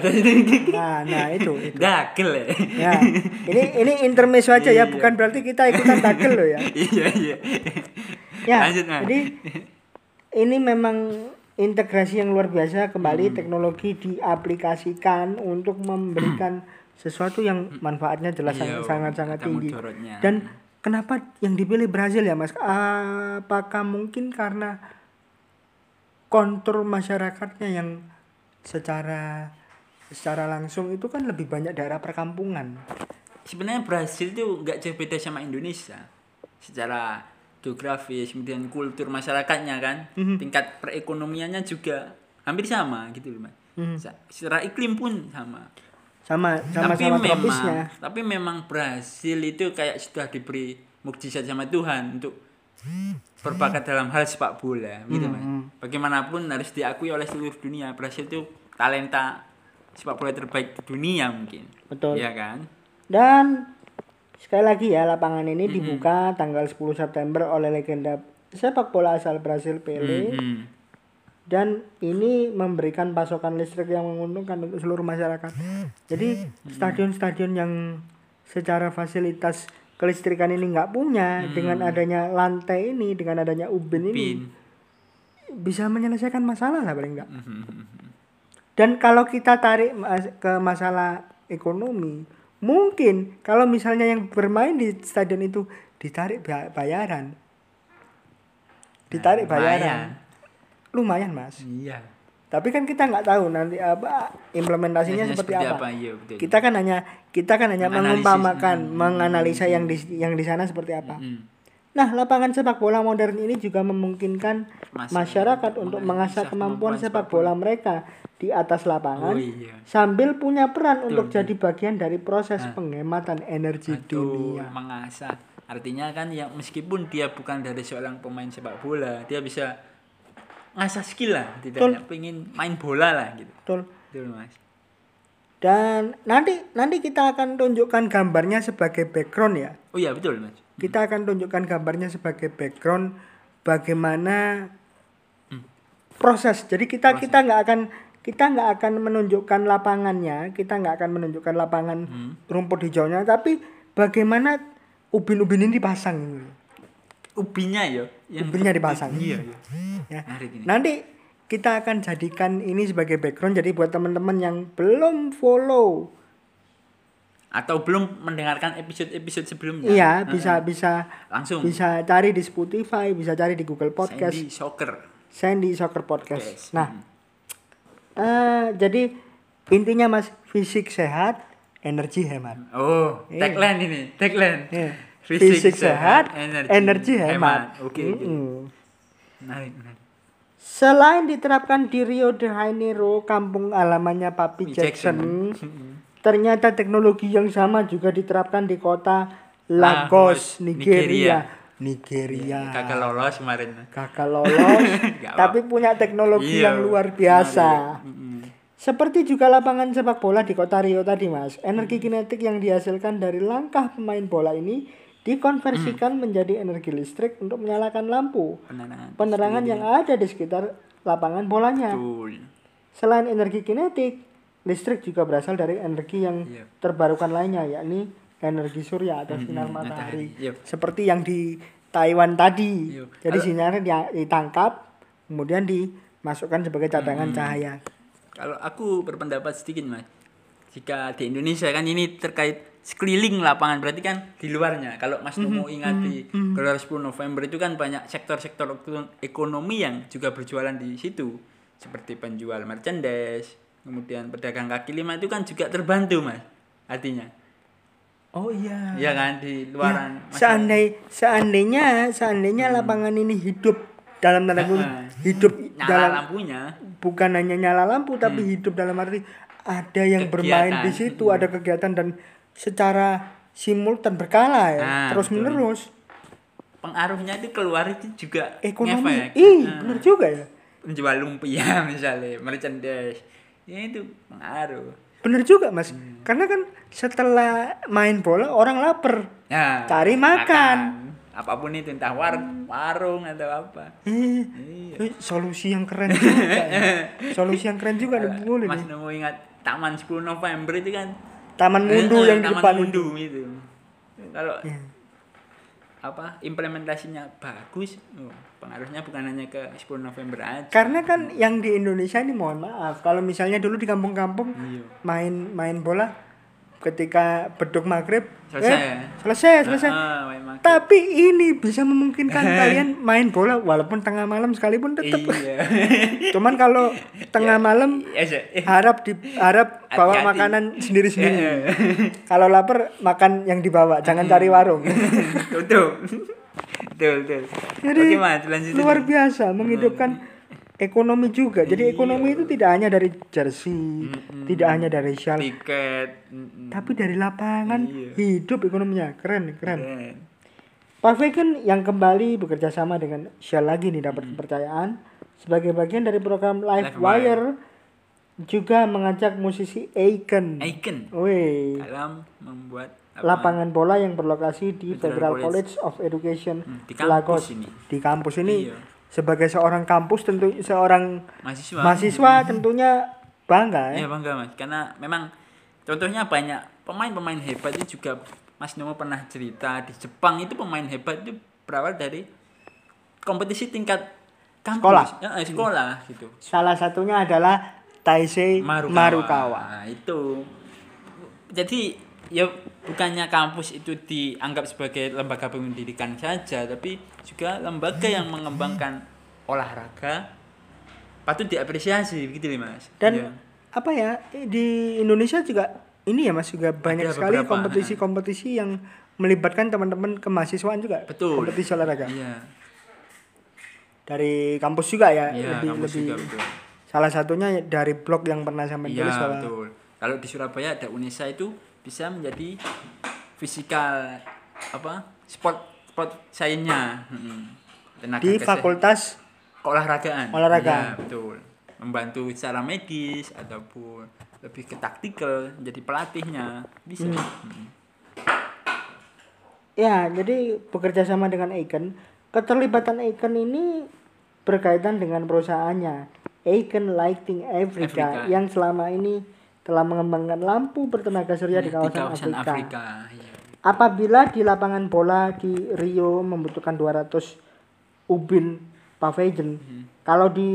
nah itu, itu. dagel ya Ya, ini ini intermezzo aja ya, Iya. bukan berarti kita ikutan dagel loh ya. iya iya Ya, Lanjut, Mas. jadi ini memang integrasi yang luar biasa Hmm. kembali teknologi diaplikasikan untuk memberikan sesuatu yang manfaatnya jelas Iya, sangat sangat tinggi. Dan kenapa yang dipilih Brazil ya Mas? Apakah mungkin karena kontur masyarakatnya yang secara secara langsung itu kan lebih banyak daerah perkampungan. sebenarnya Brasil tuh nggak jauh beda sama Indonesia secara geografis kemudian kultur masyarakatnya kan Mhm. tingkat perekonomiannya juga hampir sama gitu loh mas Mhm. Sa- secara iklim pun sama Sama sama tapi sama memang tropisnya. tapi memang Brasil itu kayak sudah diberi mukjizat sama Tuhan untuk berbakat dalam hal sepak bola gitu mas Mhm. bagaimanapun harus diakui oleh seluruh dunia Brasil itu talenta sepak bola terbaik di dunia mungkin Betul. ya kan Dan Sekali lagi ya, lapangan ini dibuka tanggal 10 September oleh legenda sepak bola asal Brasil Pele Mm-mm. dan ini memberikan pasokan listrik yang menguntungkan untuk seluruh masyarakat. Jadi stadion-stadion yang secara fasilitas kelistrikan ini nggak punya dengan adanya lantai ini, dengan adanya ubin ini bisa menyelesaikan masalah lah paling nggak. Mhm. Dan kalau kita tarik ke masalah ekonomi, mungkin kalau misalnya yang bermain di stadion itu ditarik ba- bayaran, ditarik bayaran, lumayan mas. Iya. Tapi kan kita nggak tahu nanti apa implementasinya Biasanya seperti, apa. Iya, betul. Kita kan hanya kita kan hanya mengumpamakan, Hmm. menganalisa yang di yang di sana seperti apa. Mm. Nah, lapangan sepak bola modern ini juga memungkinkan Mas- masyarakat untuk mengasah kemampuan sepak bola mereka di atas lapangan Oh iya. sambil punya peran untuk jadi bagian dari proses penghematan energi Betul, dunia. mengasah. Artinya kan yang meskipun dia bukan dari seorang pemain sepak bola, dia bisa ngasah skill lah, tidaknya pengen main bola lah gitu. Betul. Betul, Mas. Dan nanti nanti kita akan tunjukkan gambarnya sebagai background ya. Oh iya, betul, Mas. Kita akan tunjukkan gambarnya sebagai background bagaimana proses. Jadi kita kita nggak akan kita nggak akan menunjukkan lapangannya, kita nggak akan menunjukkan lapangan rumput hijaunya, tapi bagaimana ubin-ubin ini dipasang. Ubinya ya, yang Ubinnya dipasang. Iya, iya. Ya. Nanti kita akan jadikan ini sebagai background. Jadi buat teman-teman yang belum follow, Atau belum mendengarkan episode-episode sebelumnya. iya bisa bisa langsung bisa cari di Spotify, bisa cari di Google Podcast, Sandy Soccer. Sandy Soccer Podcast. Podcast. Nah, eh, jadi intinya mas fisik sehat, energi hemat. Oh, Iya. tagline ini, tagline. Ya. Fisik, sehat, energi, hemat. Oke, oke. Mm-mm. Menarik, menarik. Selain diterapkan di Rio de Janeiro, kampung halamannya Papi Jackson, ternyata teknologi yang sama juga diterapkan di kota Lagos, Nigeria. Nigeria. Kagak lolos kemarin. Kakak lolos, tapi punya teknologi Iya, yang luar biasa. Mm-mm. Seperti juga lapangan sepak bola di kota Rio tadi, Mas. Energi kinetik yang dihasilkan dari langkah pemain bola ini dikonversikan menjadi energi listrik untuk menyalakan lampu Penerangan. penerangan yang ada di sekitar lapangan bolanya. Betul. Selain energi kinetik, listrik juga berasal dari energi yang Iya. terbarukan lainnya, yakni energi surya atau sinar matahari. matahari, iya. Seperti yang di Taiwan tadi. Iya. Jadi sinarnya dia- ditangkap, kemudian dimasukkan sebagai cadangan cahaya. Kalau aku berpendapat sedikit mas, jika di Indonesia kan ini terkait sekeliling lapangan berarti kan di luarnya. Kalau Mas Tomo ingat di gelar 10 November itu kan banyak sektor-sektor ekonomi yang juga berjualan di situ, seperti penjual merchandise, kemudian pedagang kaki lima itu kan juga terbantu mas, artinya. Oh iya. Iya kan di luaran. masyarakat. Seandai, seandainya seandainya lapangan ini hidup dalam tanda kutip hidup nyala dalam lampunya. bukan hanya nyala lampu tapi hidup dalam arti ada yang bermain di Kegiatan. situ ada kegiatan dan secara simultan berkala ya Nah, terus betul. menerus Pengaruhnya itu keluar itu juga ekonomi ih Nah. bener juga ya penjual lumpia misalnya merchandise ya itu pengaruh bener juga mas Hmm. karena kan setelah main bola orang lapar ya Cari makan. apa pun itu entah war warung atau apa eh, Iya. eh, solusi yang keren juga ya. solusi yang keren juga nih boleh mas nemu ingat taman 10 November itu kan taman mundu Eh, yang di depan mundu itu kalau Iya. apa implementasinya bagus oh, pengaruhnya bukan hanya ke 10 November aja Karena kan yang di Indonesia ini mohon maaf, kalau misalnya dulu di kampung-kampung Iya. main main bola ketika beduk maghrib Selesai. eh, selesai selesai. Main makin. Tapi ini bisa memungkinkan kalian main bola walaupun tengah malam sekalipun tetap. iya Cuman kalau tengah malam Ya, sih. harap di harap bawa Hati-hati. makanan sendiri-sendiri. Iya. kalau lapar makan yang dibawa, jangan cari warung. betul betul Jadi oke mas lanjut luar biasa menghidupkan ekonomi juga. Jadi ekonomi itu tidak hanya dari jersey, tidak hanya dari shawl, tiket mm-mm. tapi dari lapangan Iya. hidup ekonominya. Keren, keren. Keren. Pak Fagan yang kembali bekerja sama dengan Shell lagi nih dapat kepercayaan sebagai bagian dari program Live Live Wire juga mengajak musisi Aiken. Icon Wih, dalam membuat lapangan bola yang berlokasi di Federal Federal College. College of Education Hmm, di Lagos. kampus ini. Di kampus ini Iya. Sebagai seorang kampus tentu seorang mahasiswa mahasiswa tentunya bangga ya. Iya bangga mas, karena memang contohnya banyak pemain-pemain hebat itu juga Mas Nomo pernah cerita di Jepang itu pemain hebat itu berawal dari kompetisi tingkat kampus, Sekolah. Ya, eh, sekolah gitu. Salah satunya adalah Taisei Marukawa. Marukawa. Nah, itu. Jadi ya bukannya kampus itu dianggap sebagai lembaga pendidikan saja, tapi juga lembaga yang mengembangkan olahraga patut diapresiasi begitu nih mas. Dan Iya. apa ya di Indonesia juga ini ya Mas juga banyak Ada sekali kompetisi-kompetisi yang melibatkan teman-teman kemahasiswaan juga. Betul. Kompetisi olahraga. Iya. Dari kampus juga ya, Iya, lebih kampus lebih juga betul. salah satunya dari blog yang pernah sampai Iya tulis bahwa betul. Kalau di Surabaya ada UNESA itu bisa menjadi fisikal apa sport sport sainsnya Mm-mm. Tenaga di kesehatan. fakultas keolahragaan. Olahraga. Iya, betul. Membantu secara medis ataupun lebih ke taktikal jadi pelatihnya bisa. Hmm. Mm. ya jadi bekerja sama dengan Icon keterlibatan Icon ini berkaitan dengan perusahaannya Icon Lighting Africa, Africa. yang selama ini telah mengembangkan lampu bertenaga surya di kawasan, Afrika. Afrika. Iya. Apabila di lapangan bola di Rio membutuhkan 200 ubin pavilion, Hmm. kalau di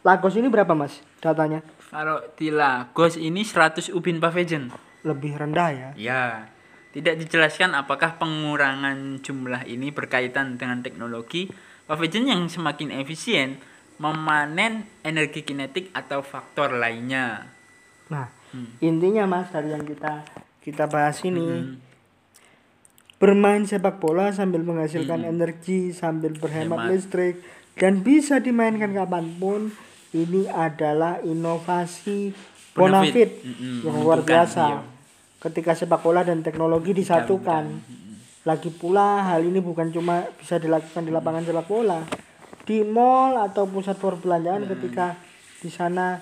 Lagos ini berapa mas datanya? Kalau di Lagos ini 100 ubin pavilion. Lebih rendah ya. Ya, tidak dijelaskan apakah pengurangan jumlah ini berkaitan dengan teknologi pavilion yang semakin efisien memanen energi kinetik atau faktor lainnya. Nah, Hmm. intinya mas dari yang kita kita bahas ini Hmm. bermain sepak bola sambil menghasilkan energi sambil berhemat Hmm. Hemat. listrik dan bisa dimainkan kapan pun ini adalah inovasi Bonafit. bonafit Mm-mm, yang luar biasa iya. ketika sepak bola dan teknologi disatukan lagi pula hal ini bukan cuma bisa dilakukan di lapangan sepak bola di mall atau pusat perbelanjaan Hmm. ketika di sana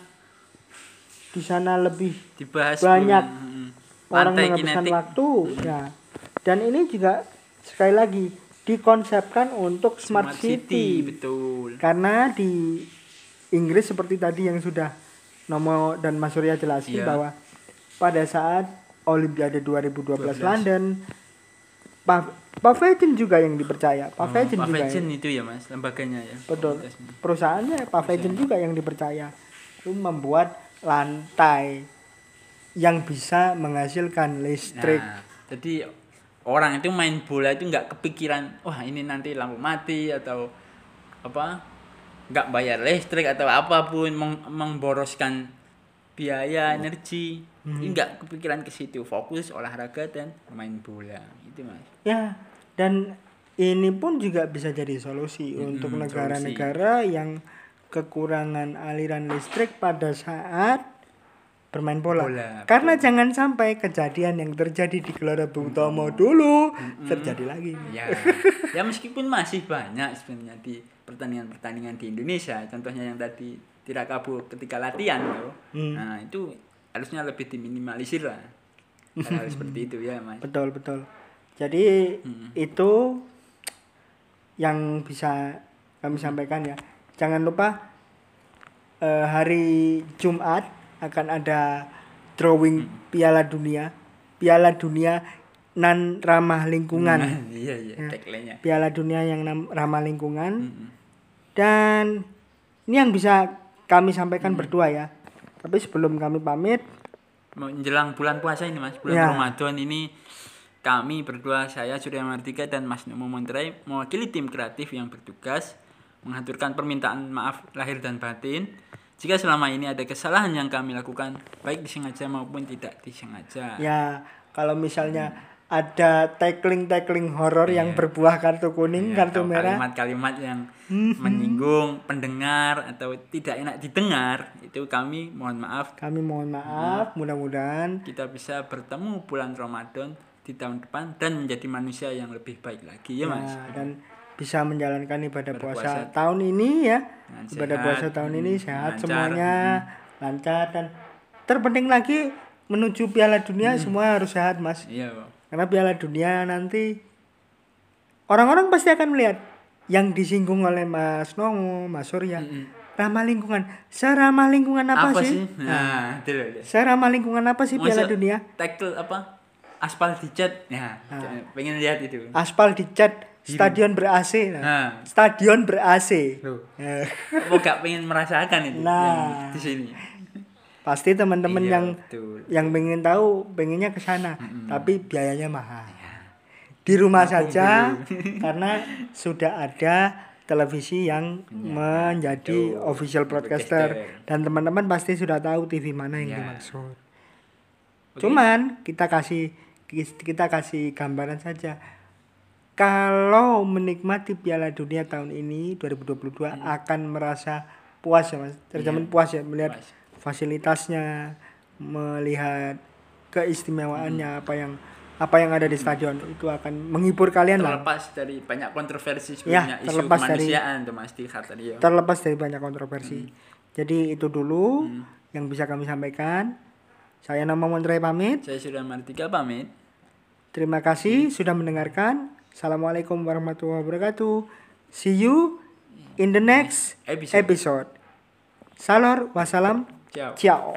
di sana lebih Dibahas Banyak pun, mm, orang menghabiskan kinetik. waktu ya dan ini juga sekali lagi dikonsepkan untuk smart, city. betul. karena di Inggris seperti tadi yang sudah Nomo dan Mas Surya jelasin Iya. bahwa pada saat Olimpiade 2012 12. London Pa- Pavilion juga yang dipercaya Oh, Pavilion juga Pavilion yang, itu ya mas, lembaganya ya. betul perusahaannya Pavilion juga yang dipercaya itu membuat lantai yang bisa menghasilkan listrik Nah, jadi orang itu main bola itu nggak kepikiran, wah ini nanti lampu mati atau apa, nggak bayar listrik atau apa pun, meng- memboroskan biaya energi, Hmm. ini nggak kepikiran ke situ, fokus olahraga dan main bola, itu mas. Ya, dan ini pun juga bisa jadi solusi Mm-mm, untuk negara-negara yang kekurangan aliran listrik pada saat bermain bola. Bola, Karena jangan sampai kejadian yang terjadi di Gelora Bung Tomo dulu terjadi lagi. Ya, ya meskipun masih banyak sebenarnya di pertandingan-pertandingan di Indonesia, contohnya yang tadi Tirakabu ketika latihan, loh. Hmm. nah itu harusnya lebih diminimalisir lah. Hal seperti itu ya mas. Betul, betul. Jadi Mm-mm. itu yang bisa kami sampaikan ya. Jangan lupa eh, hari Jumat akan ada drawing Piala Dunia. Piala Dunia nan ramah lingkungan. Nah, iya iya, Ya. tagline-nya. Piala Dunia yang nam- ramah lingkungan Mm-mm. dan ini yang bisa kami sampaikan berdua ya. Tapi sebelum kami pamit, Menjelang bulan puasa ini mas, bulan Ya. Ramadan ini kami berdua saya Surya Martika dan Mas Nomo Montrai mewakili tim kreatif yang bertugas mengaturkan permintaan maaf lahir dan batin jika selama ini ada kesalahan yang kami lakukan baik disengaja maupun tidak disengaja. ya kalau misalnya ada tackling-tackling horor yang Iya. berbuah kartu kuning, Ya, kartu merah. Kalimat-kalimat yang menyinggung pendengar atau tidak enak didengar itu kami mohon maaf Kami mohon maaf, mudah-mudahan kita bisa bertemu bulan Ramadan di tahun depan dan menjadi manusia yang lebih baik lagi ya mas. ya, dan bisa menjalankan ibadah puasa tahun ini ya. Dengan Ibadah sehat, puasa tahun ini hmm, sehat lancar, semuanya, lancar dan terpenting lagi menuju Piala Dunia semua harus sehat, Mas. Iya, Bang. Karena Piala Dunia nanti orang-orang pasti akan melihat yang disinggung oleh Mas Nongo, Mas Surya. Ramah lingkungan. Seramah lingkungan apa, Apa, sih? sih? Nah, itu dia. Seramah lingkungan apa sih Piala Masa Dunia? Tackle apa? Aspal dicat. Ya, pengen lihat itu. Aspal dicat, stadion ber-AC. Nah, Nah, Stadion ber-AC. Loh. Eh, gak pengen merasakan itu Nah. yang di sini? pasti teman-teman Iya, yang betul. yang pengen tahu pengennya ke sana, tapi biayanya mahal. Di rumah saja karena sudah ada televisi yang menjadi Betul. official broadcaster dan teman-teman pasti sudah tahu TV mana yang Ya. dimaksud. Cuman kita kasih kita kasih gambaran saja. Kalau menikmati Piala Dunia tahun ini 2022 akan merasa puas ya Mas. Terjamin Iya. puas ya melihat Puas. fasilitasnya, melihat keistimewaannya apa yang apa yang ada di stadion itu akan menghibur kalian lah. terlepas dari banyak kontroversi Ya, sebelumnya isu terlepas dari- kemanusiaan tadi ya. Terlepas dari banyak kontroversi. Hmm. Jadi itu dulu yang bisa kami sampaikan. Saya nama Montre pamit. Saya sudah Martika pamit. Terima kasih sudah mendengarkan. Assalamualaikum warahmatullahi wabarakatuh. See you in the next Episode. episode. Salor, wassalam, Ciao. ciao.